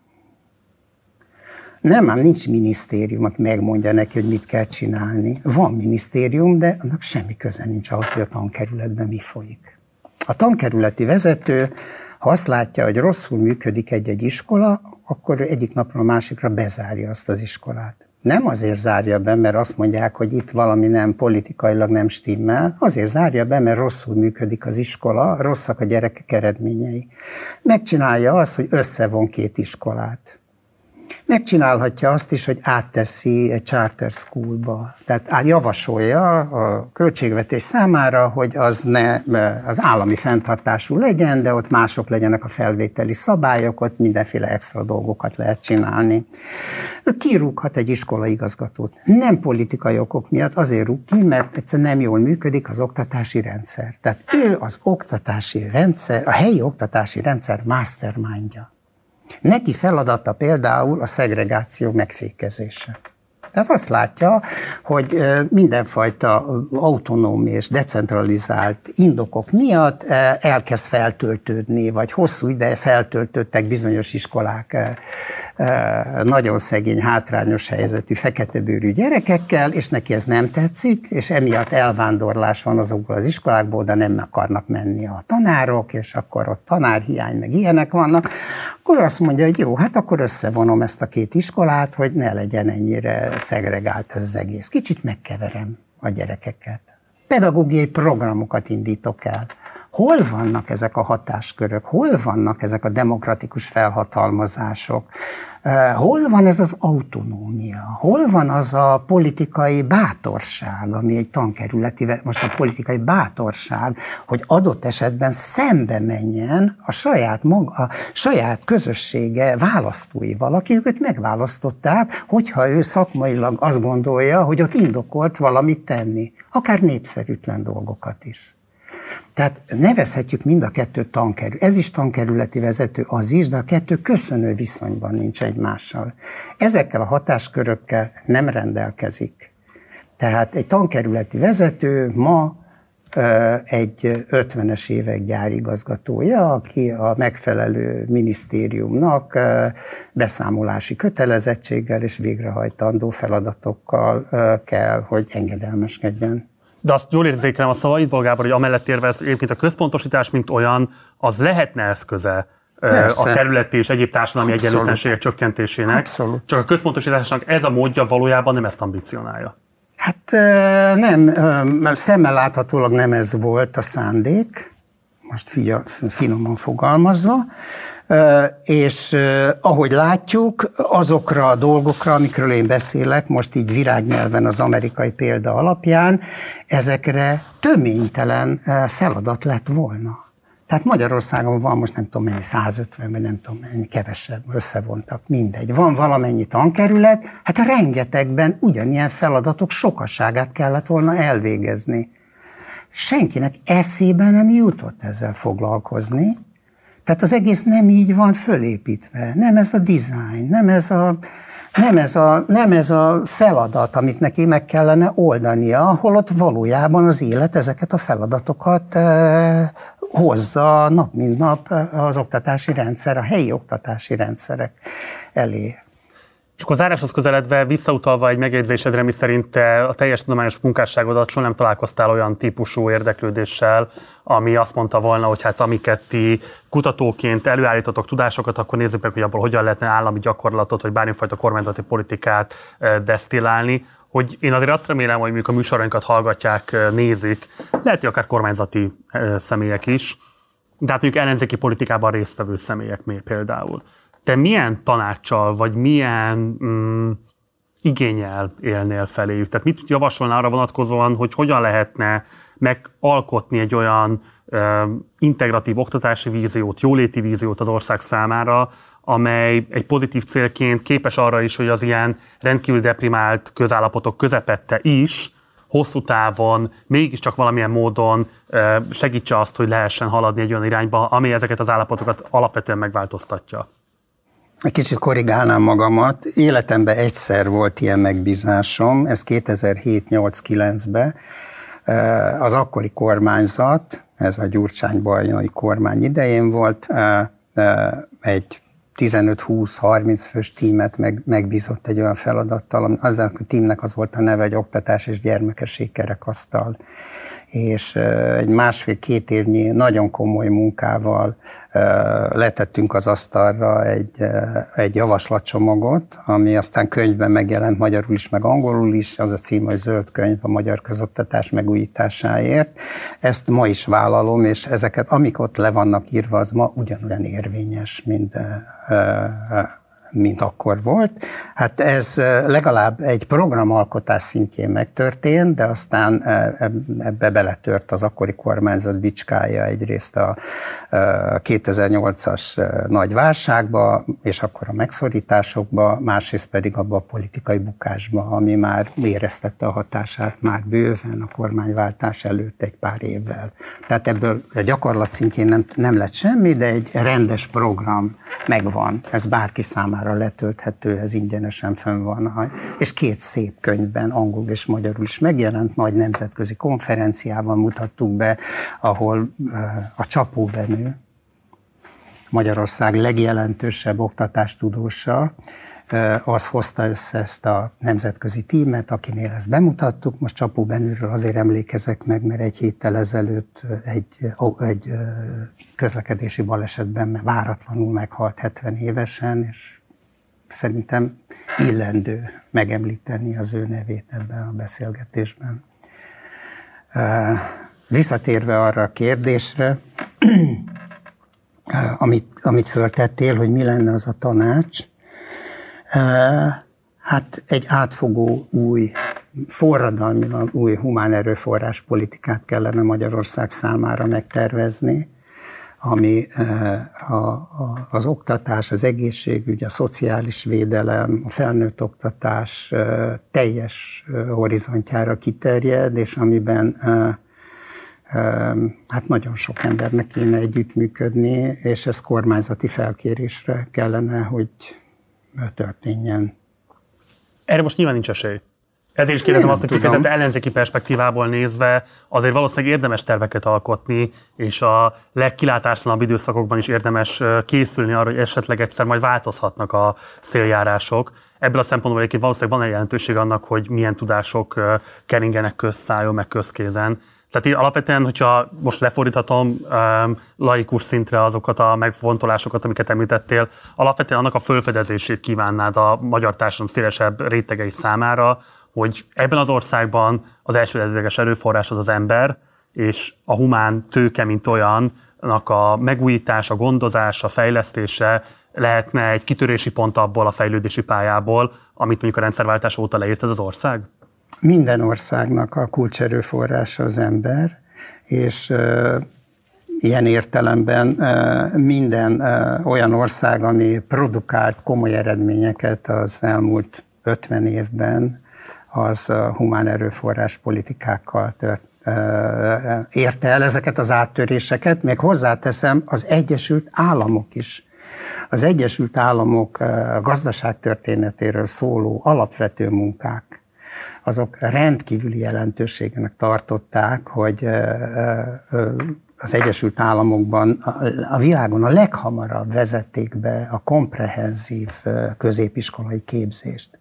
Nem, ám nincs minisztérium, aki megmondja neki, hogy mit kell csinálni. Van minisztérium, de annak semmi köze nincs ahhoz, hogy a tankerületben mi folyik. A tankerületi vezető, ha azt látja, hogy rosszul működik egy-egy iskola, akkor egyik napról a másikra bezárja azt az iskolát. Nem azért zárja be, mert azt mondják, hogy itt valami nem politikailag nem stimmel, azért zárja be, mert rosszul működik az iskola, rosszak a gyerekek eredményei. Megcsinálja azt, hogy összevon két iskolát Megcsinálhatja azt is, hogy átteszi egy charter schoolba. Tehát javasolja a költségvetés számára, hogy az ne az állami fenntartású legyen, de ott mások legyenek a felvételi szabályok, ott mindenféle extra dolgokat lehet csinálni. Kirúghat egy iskola igazgatót. Nem politikai okok miatt, azért rúg ki, mert egyszerűen nem jól működik az oktatási rendszer. Tehát ő az oktatási rendszer, a helyi oktatási rendszer mastermindja. Neki feladata például a szegregáció megfékezése. Tehát azt látja, hogy mindenfajta autonóm és decentralizált indokok miatt elkezd feltöltődni, vagy hosszú ideje feltöltöttek bizonyos iskolák nagyon szegény, hátrányos helyzetű, feketebőrű gyerekekkel, és neki ez nem tetszik, és emiatt elvándorlás van azokból az iskolákból, de nem akarnak menni a tanárok, és akkor ott tanárhiány, meg ilyenek vannak, akkor azt mondja, hogy jó, hát akkor összevonom ezt a két iskolát, hogy ne legyen ennyire szegregált ez az egész. Kicsit megkeverem a gyerekeket. Pedagógiai programokat indítok el. Hol vannak ezek a hatáskörök? Hol vannak ezek a demokratikus felhatalmazások? Eh, hol van ez az autonómia? Hol van az a politikai bátorság, ami egy tankerületi, most a politikai bátorság, hogy adott esetben szembe menjen a saját, maga, a saját közössége választóival, akik őt megválasztották, hogyha ő szakmailag azt gondolja, hogy ott indokolt valamit tenni, akár népszerűtlen dolgokat is. Tehát nevezhetjük mind a kettőt tankerül. Ez is tankerületi vezető, az is, de a kettő köszönő viszonyban nincs egymással. Ezekkel a hatáskörökkel nem rendelkezik. Tehát egy tankerületi vezető ma egy 50-es évek gyárigazgatója, aki a megfelelő minisztériumnak beszámolási kötelezettséggel és végrehajtandó feladatokkal kell, hogy engedelmeskedjen. De azt jól érzékelem a szavaidból, Gábor, hogy amellett érve, egyébként a központosítás, mint olyan, az lehetne eszköze Persze. a területi és egyéb társadalmi Abszolút. egyenlőtlenségek csökkentésének. Abszolút. Csak a központosításnak ez a módja valójában nem ezt ambicionálja. Hát nem, mert szemmel láthatólag nem ez volt a szándék, most fia, finoman fogalmazva, és ahogy látjuk, azokra a dolgokra, amikről én beszélek, most így virágnyelven az amerikai példa alapján, ezekre töménytelen feladat lett volna. Tehát Magyarországon van most nem tudom mennyi, 150, vagy nem tudom mennyi, kevesebb, összevontak, mindegy. Van valamennyi tankerület, hát rengetegben ugyanilyen feladatok sokasságát kellett volna elvégezni. Senkinek eszébe nem jutott ezzel foglalkozni, tehát az egész nem így van fölépítve. Nem ez a design, nem ez a, nem ez, a, nem ez a feladat, amit neki meg kellene oldania, holott valójában az élet ezeket a feladatokat eh, hozza nap mint nap az oktatási rendszer, a helyi oktatási rendszerek elé. És akkor záráshoz közeledve, visszautalva egy megjegyzésedre, mi szerint te a teljes tudományos munkásságodat soha nem találkoztál olyan típusú érdeklődéssel, ami azt mondta volna, hogy hát amiket ti kutatóként előállítotok tudásokat, akkor nézzük meg, hogy abból hogyan lehetne állami gyakorlatot, vagy bármifajta kormányzati politikát desztillálni. Hogy én azért azt remélem, hogy mondjuk a műsorainkat hallgatják, nézik, lehet, hogy akár kormányzati személyek is, de hát mondjuk ellenzéki politikában résztvevő személyek például. Te milyen tanácssal, vagy milyen mm, igényel élnél feléjük? Tehát mit javasolnál arra vonatkozóan, hogy hogyan lehetne megalkotni egy olyan integratív oktatási víziót, jóléti víziót az ország számára, amely egy pozitív célként képes arra is, hogy az ilyen rendkívül deprimált közállapotok közepette is hosszú távon mégiscsak valamilyen módon segítse azt, hogy lehessen haladni egy olyan irányba, ami ezeket az állapotokat alapvetően megváltoztatja. Egy kicsit korrigálnám magamat. Életemben egyszer volt ilyen megbízásom, ez 2007-8-9-ben. Az akkori kormányzat, ez a Gyurcsány Bajnai kormány idején volt, egy 15-20-30 fős tímet meg, megbízott egy olyan feladattal, az a tímnek az volt a neve, egy oktatás és gyermekesség kerekasztal és egy másfél-két évnyi nagyon komoly munkával letettünk az asztalra egy, egy javaslatcsomagot, ami aztán könyvben megjelent magyarul is, meg angolul is, az a cím, hogy Zöld könyv a magyar közoktatás megújításáért. Ezt ma is vállalom, és ezeket, amik ott le vannak írva, az ma ugyanolyan érvényes, mint mint akkor volt. Hát ez legalább egy programalkotás szintjén megtörtént, de aztán ebbe beletört az akkori kormányzat bicskája egyrészt a 2008-as nagy válságba, és akkor a megszorításokba, másrészt pedig abba a politikai bukásba, ami már éreztette a hatását már bőven a kormányváltás előtt egy pár évvel. Tehát ebből a gyakorlat szintjén nem, nem lett semmi, de egy rendes program megvan. Ez bárki számára számára letölthető, ez ingyenesen fönn van. És két szép könyvben, angol és magyarul is megjelent, nagy nemzetközi konferenciában mutattuk be, ahol eh, a Csapó Benő, Magyarország legjelentősebb oktatástudósa, az hozta össze ezt a nemzetközi tímet, akinél ezt bemutattuk. Most Csapó Benőről azért emlékezek meg, mert egy héttel ezelőtt egy, egy közlekedési balesetben váratlanul meghalt 70 évesen, és szerintem illendő megemlíteni az ő nevét ebben a beszélgetésben. Visszatérve arra a kérdésre, amit, amit föltettél, hogy mi lenne az a tanács, hát egy átfogó új, forradalmilag új humán erőforrás politikát kellene Magyarország számára megtervezni, ami eh, a, a, az oktatás, az egészségügy, a szociális védelem, a felnőtt oktatás eh, teljes eh, horizontjára kiterjed, és amiben hát nagyon sok embernek kéne együttműködni, és ez kormányzati felkérésre kellene, hogy történjen. Erre most nyilván nincs esély. Ezért is kérdezem azt, hogy kifejezetten ellenzéki perspektívából nézve azért valószínűleg érdemes terveket alkotni, és a legkilátáslanabb időszakokban is érdemes készülni arra, hogy esetleg egyszer majd változhatnak a széljárások. Ebből a szempontból egyébként valószínűleg van egy jelentőség annak, hogy milyen tudások keringenek közszájon, meg közkézen. Tehát így alapvetően, hogyha most lefordíthatom um, laikus szintre azokat a megfontolásokat, amiket említettél, alapvetően annak a fölfedezését kívánnád a magyar társadalom szélesebb rétegei számára, hogy ebben az országban az elsődleges erőforrás az az ember, és a humán tőke, mint olyannak a megújítása, gondozása, fejlesztése lehetne egy kitörési pont abból a fejlődési pályából, amit mondjuk a rendszerváltás óta leírt ez az ország? Minden országnak a kulcserőforrása az ember, és uh, ilyen értelemben uh, minden uh, olyan ország, ami produkált komoly eredményeket az elmúlt 50 évben, az humán erőforrás politikákkal tört, érte el ezeket az áttöréseket, még hozzáteszem, az Egyesült Államok is. Az Egyesült Államok gazdaságtörténetéről szóló alapvető munkák, azok rendkívüli jelentőségenek tartották, hogy az Egyesült Államokban a világon a leghamarabb vezették be a komprehenzív középiskolai képzést.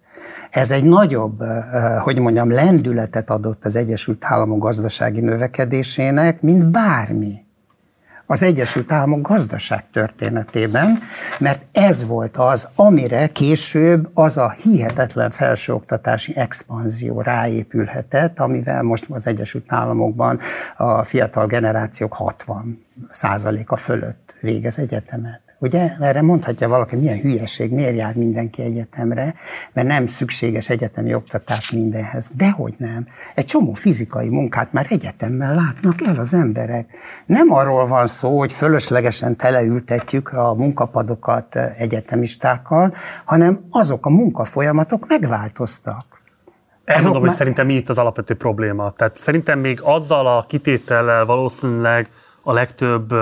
Ez egy nagyobb, hogy mondjam, lendületet adott az Egyesült Államok gazdasági növekedésének, mint bármi, az Egyesült Államok gazdaság történetében, mert ez volt az, amire később az a hihetetlen felsőoktatási expanzió ráépülhetett, amivel most az Egyesült Államokban a fiatal generációk 60 százaléka fölött végez egyetemet. Ugye? Erre mondhatja valaki, milyen hülyeség, miért jár mindenki egyetemre, mert nem szükséges egyetemi oktatás mindenhez. Dehogy nem. Egy csomó fizikai munkát már egyetemmel látnak el az emberek. Nem arról van szó, hogy fölöslegesen teleültetjük a munkapadokat egyetemistákkal, hanem azok a munkafolyamatok megváltoztak. Ezt mondom, már... hogy szerintem mi itt az alapvető probléma. Tehát szerintem még azzal a kitétellel valószínűleg a legtöbb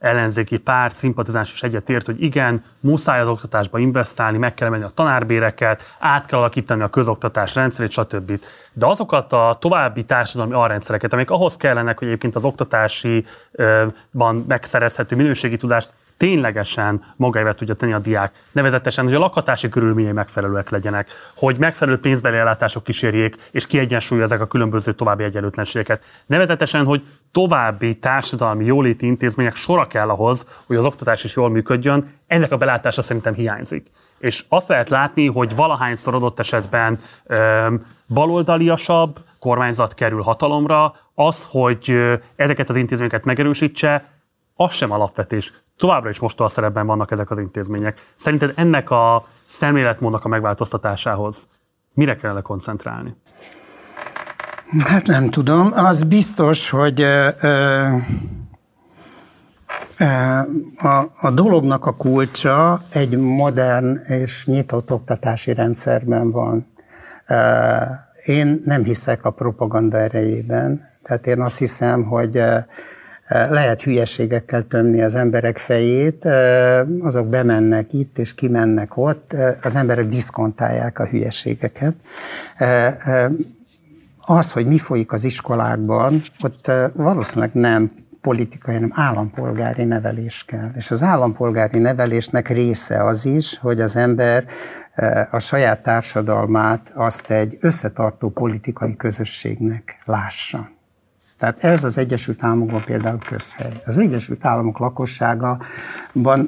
ellenzéki párt, szimpatizáns is egyetért, hogy igen, muszáj az oktatásba investálni, meg kell menni a tanárbéreket, át kell alakítani a közoktatás rendszerét, stb. De azokat a további társadalmi alrendszereket, amik ahhoz kellenek, hogy egyébként az oktatásiban megszerezhető minőségi tudást ténylegesen magáével tudja tenni a diák. Nevezetesen, hogy a lakhatási körülményei megfelelőek legyenek, hogy megfelelő pénzbeli ellátások kísérjék, és kiegyensúlyozzák a különböző további egyenlőtlenségeket. Nevezetesen, hogy további társadalmi jóléti intézmények sora kell ahhoz, hogy az oktatás is jól működjön, ennek a belátása szerintem hiányzik. És azt lehet látni, hogy valahányszor adott esetben öm, baloldaliasabb kormányzat kerül hatalomra, az, hogy ezeket az intézményeket megerősítse, az sem alapvetés továbbra is most a szerepben vannak ezek az intézmények. Szerinted ennek a szemléletmódnak a megváltoztatásához mire kellene koncentrálni? Hát nem tudom. Az biztos, hogy ö, ö, a, a dolognak a kulcsa egy modern és nyitott oktatási rendszerben van. Én nem hiszek a propaganda erejében, tehát én azt hiszem, hogy lehet hülyeségekkel tömni az emberek fejét, azok bemennek itt és kimennek ott, az emberek diszkontálják a hülyeségeket. Az, hogy mi folyik az iskolákban, ott valószínűleg nem politikai, hanem állampolgári nevelés kell. És az állampolgári nevelésnek része az is, hogy az ember a saját társadalmát azt egy összetartó politikai közösségnek lássa. Tehát ez az Egyesült Államokban például közhely. Az Egyesült Államok lakosságában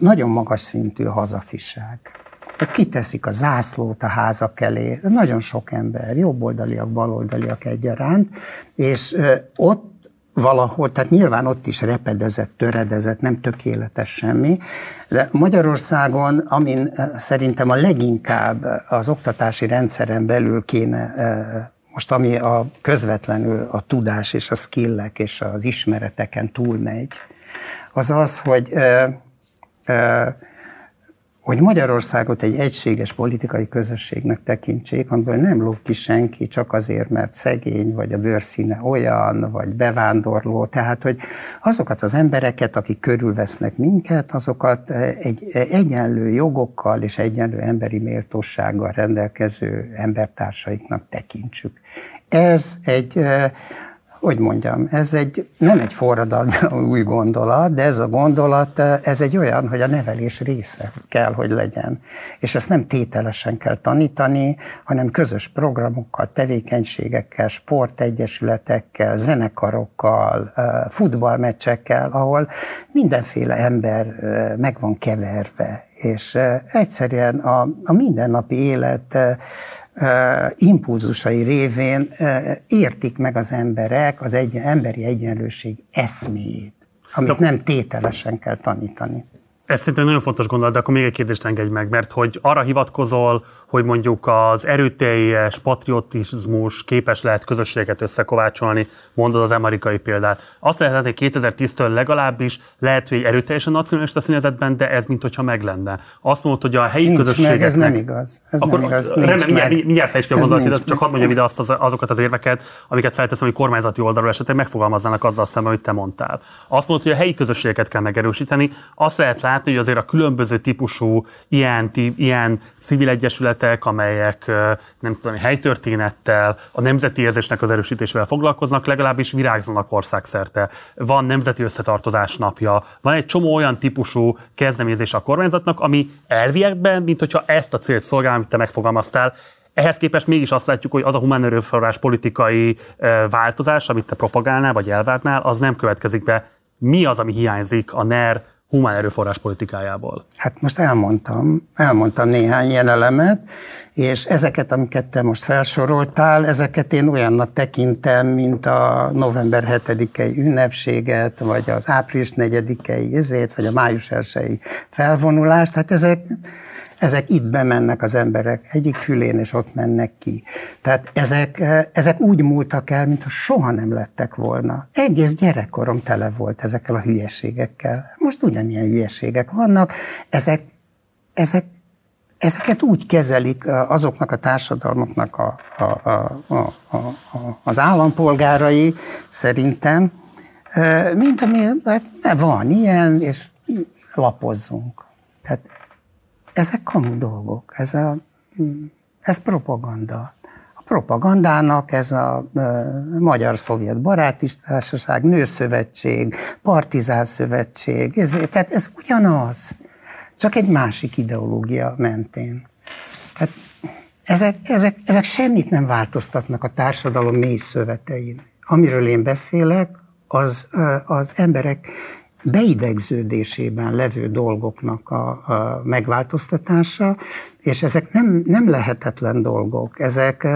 nagyon magas szintű a hazafiság. Tehát kiteszik a zászlót a házak elé, nagyon sok ember, jobboldaliak, baloldaliak egyaránt, és ott valahol, tehát nyilván ott is repedezett, töredezett, nem tökéletes semmi, de Magyarországon, amin szerintem a leginkább az oktatási rendszeren belül kéne most ami a közvetlenül a tudás és a skillek és az ismereteken túlmegy, az az, hogy ö, ö, hogy Magyarországot egy egységes politikai közösségnek tekintsék, amiből nem lóg ki senki csak azért, mert szegény, vagy a bőrszíne olyan, vagy bevándorló. Tehát, hogy azokat az embereket, akik körülvesznek minket, azokat egy egyenlő jogokkal és egyenlő emberi méltósággal rendelkező embertársaiknak tekintsük. Ez egy hogy mondjam, ez egy, nem egy forradalmi új gondolat, de ez a gondolat, ez egy olyan, hogy a nevelés része kell, hogy legyen. És ezt nem tételesen kell tanítani, hanem közös programokkal, tevékenységekkel, sportegyesületekkel, zenekarokkal, futballmeccsekkel, ahol mindenféle ember meg van keverve, és egyszerűen a, a mindennapi élet impulzusai révén értik meg az emberek az egy, emberi egyenlőség eszméjét, amit nem tételesen kell tanítani. Ez szerintem nagyon fontos gondolat, de akkor még egy kérdést engedj meg, mert hogy arra hivatkozol, hogy mondjuk az erőteljes patriotizmus képes lehet közösséget összekovácsolni, mondod az amerikai példát. Azt lehet, hogy 2010-től legalábbis lehet, hogy erőteljesen nacionalista színezetben, de ez mintha meg lenne. Azt mondod, hogy a helyi Nincs közösségeknek... Meg, ez nem igaz. Ez akkor nem igaz. Nincs remélem, mindjárt, mindjárt fejtsd ki a gondolatot, csak hadd mondjam ide azt az, azokat az érveket, amiket felteszem, hogy kormányzati oldalról esetleg megfogalmaznának azzal szemben, amit te mondtál. Azt mondod, hogy a helyi közösségeket kell megerősíteni. Azt lehet látni, hogy azért a különböző típusú ilyen, ilyen civil egyesületek, amelyek nem tudom, helytörténettel, a nemzeti érzésnek az erősítésével foglalkoznak, legalábbis virágzanak országszerte. Van nemzeti összetartozás napja, van egy csomó olyan típusú kezdeményezés a kormányzatnak, ami elviekben, mint hogyha ezt a célt szolgál, amit te megfogalmaztál, ehhez képest mégis azt látjuk, hogy az a humán erőforrás politikai változás, amit te propagálnál vagy elvártnál, az nem következik be. Mi az, ami hiányzik a NER humán erőforrás politikájából? Hát most elmondtam, elmondtam néhány ilyen elemet, és ezeket, amiket te most felsoroltál, ezeket én olyannak tekintem, mint a november 7-i ünnepséget, vagy az április 4-i izét, vagy a május 1 felvonulást. Hát ezek, ezek itt bemennek az emberek egyik fülén, és ott mennek ki. Tehát ezek, ezek úgy múltak el, mintha soha nem lettek volna. Egész gyerekkorom tele volt ezekkel a hülyeségekkel. Most ugyanilyen hülyeségek vannak, ezek, ezek ezeket úgy kezelik azoknak a társadalmaknak a, a, a, a, a, az állampolgárai szerintem, mint ami hát van ilyen, és lapozzunk. Tehát ezek kamu dolgok, ez, a, ez propaganda. A propagandának ez a Magyar-Szovjet Baráti Társaság, Nőszövetség, Partizán Szövetség, ez, tehát ez ugyanaz, csak egy másik ideológia mentén. Tehát ezek, ezek, ezek semmit nem változtatnak a társadalom mély szövetein. Amiről én beszélek, az, az emberek beidegződésében levő dolgoknak a, a megváltoztatása, és ezek nem, nem lehetetlen dolgok. Ezek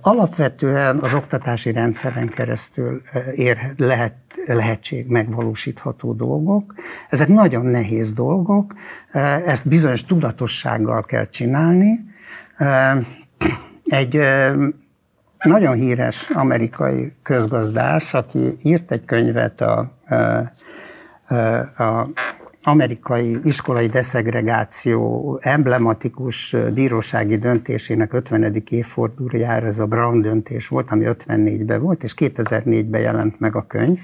alapvetően az oktatási rendszeren keresztül ér, lehet, lehetség megvalósítható dolgok. Ezek nagyon nehéz dolgok, ezt bizonyos tudatossággal kell csinálni. Egy nagyon híres amerikai közgazdász, aki írt egy könyvet a a amerikai iskolai deszegregáció emblematikus bírósági döntésének 50. évfordulójára ez a Brown döntés volt, ami 54-ben volt, és 2004-ben jelent meg a könyv.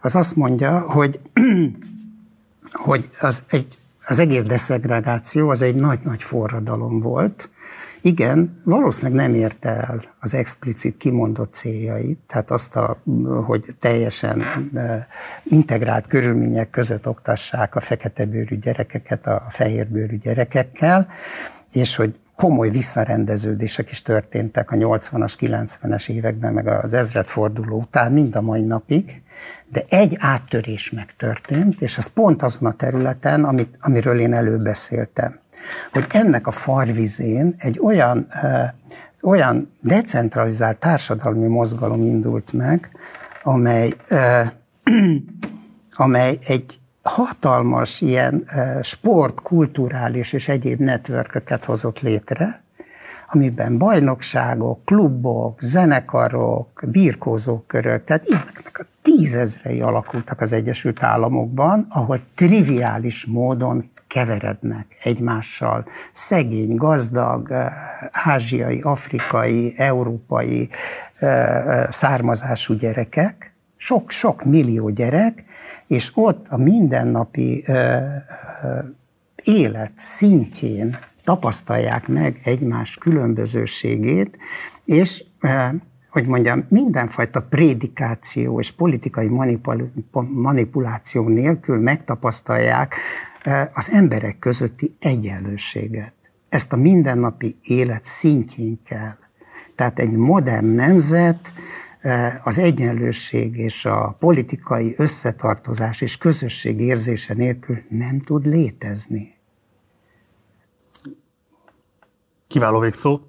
Az azt mondja, hogy, [CLEARS THROAT] hogy az, egy, az egész deszegregáció az egy nagy-nagy forradalom volt, igen, valószínűleg nem érte el az explicit kimondott céljait, tehát azt, a, hogy teljesen integrált körülmények között oktassák a fekete bőrű gyerekeket a fehér bőrű gyerekekkel, és hogy komoly visszarendeződések is történtek a 80-as, 90-es években, meg az ezredforduló után, mind a mai napig, de egy áttörés megtörtént, és az pont azon a területen, amit, amiről én előbb beszéltem hogy ennek a farvizén egy olyan, olyan decentralizált társadalmi mozgalom indult meg, amely, [CLEARS THROAT] amely egy hatalmas ilyen sport, kulturális és egyéb networköket hozott létre, amiben bajnokságok, klubok, zenekarok, birkózókörök, tehát ilyeneknek a tízezrei alakultak az Egyesült Államokban, ahol triviális módon keverednek egymással. Szegény, gazdag, eh, ázsiai, afrikai, európai eh, eh, származású gyerekek, sok-sok millió gyerek, és ott a mindennapi élet szintjén tapasztalják meg egymás különbözőségét, és hogy mondjam, mindenfajta prédikáció és politikai manipuláció nélkül megtapasztalják az emberek közötti egyenlőséget. Ezt a mindennapi élet szintjén kell. Tehát egy modern nemzet az egyenlőség és a politikai összetartozás és közösség érzése nélkül nem tud létezni. Kiváló végszó.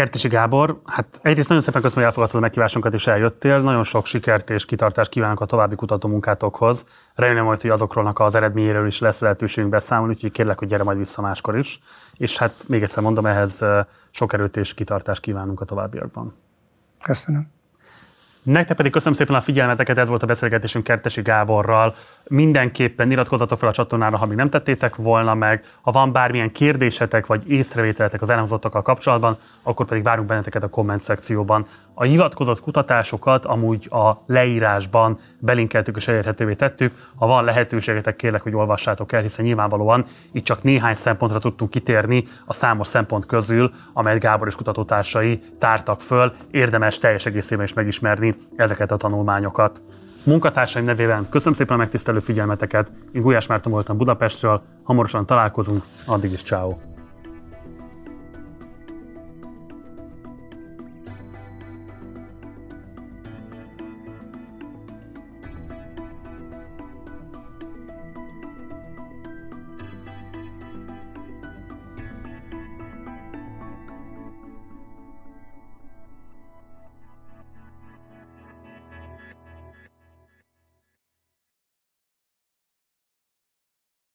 Kertési Gábor, hát egyrészt nagyon szépen köszönöm, hogy elfogadtad a meghívásunkat és eljöttél. Nagyon sok sikert és kitartást kívánok a további kutatómunkátokhoz. Remélem majd, hogy azokról az eredményéről is lesz lehetőségünk beszámolni, úgyhogy kérlek, hogy gyere majd vissza máskor is. És hát még egyszer mondom, ehhez sok erőt és kitartást kívánunk a továbbiakban. Köszönöm. Nektek pedig köszönöm szépen a figyelmeteket, ez volt a beszélgetésünk Kertesi Gáborral. Mindenképpen iratkozzatok fel a csatornára, ha még nem tettétek volna meg. Ha van bármilyen kérdésetek vagy észrevételetek az elhangzottakkal kapcsolatban, akkor pedig várunk benneteket a komment szekcióban. A hivatkozott kutatásokat amúgy a leírásban belinkeltük és elérhetővé tettük. Ha van lehetőségetek, kérlek, hogy olvassátok el, hiszen nyilvánvalóan itt csak néhány szempontra tudtunk kitérni a számos szempont közül, amelyet Gábor és kutatótársai tártak föl. Érdemes teljes egészében is megismerni ezeket a tanulmányokat. Munkatársaim nevében köszönöm szépen a megtisztelő figyelmeteket. Én Gulyás Márton voltam Budapestről, hamarosan találkozunk, addig is ciao.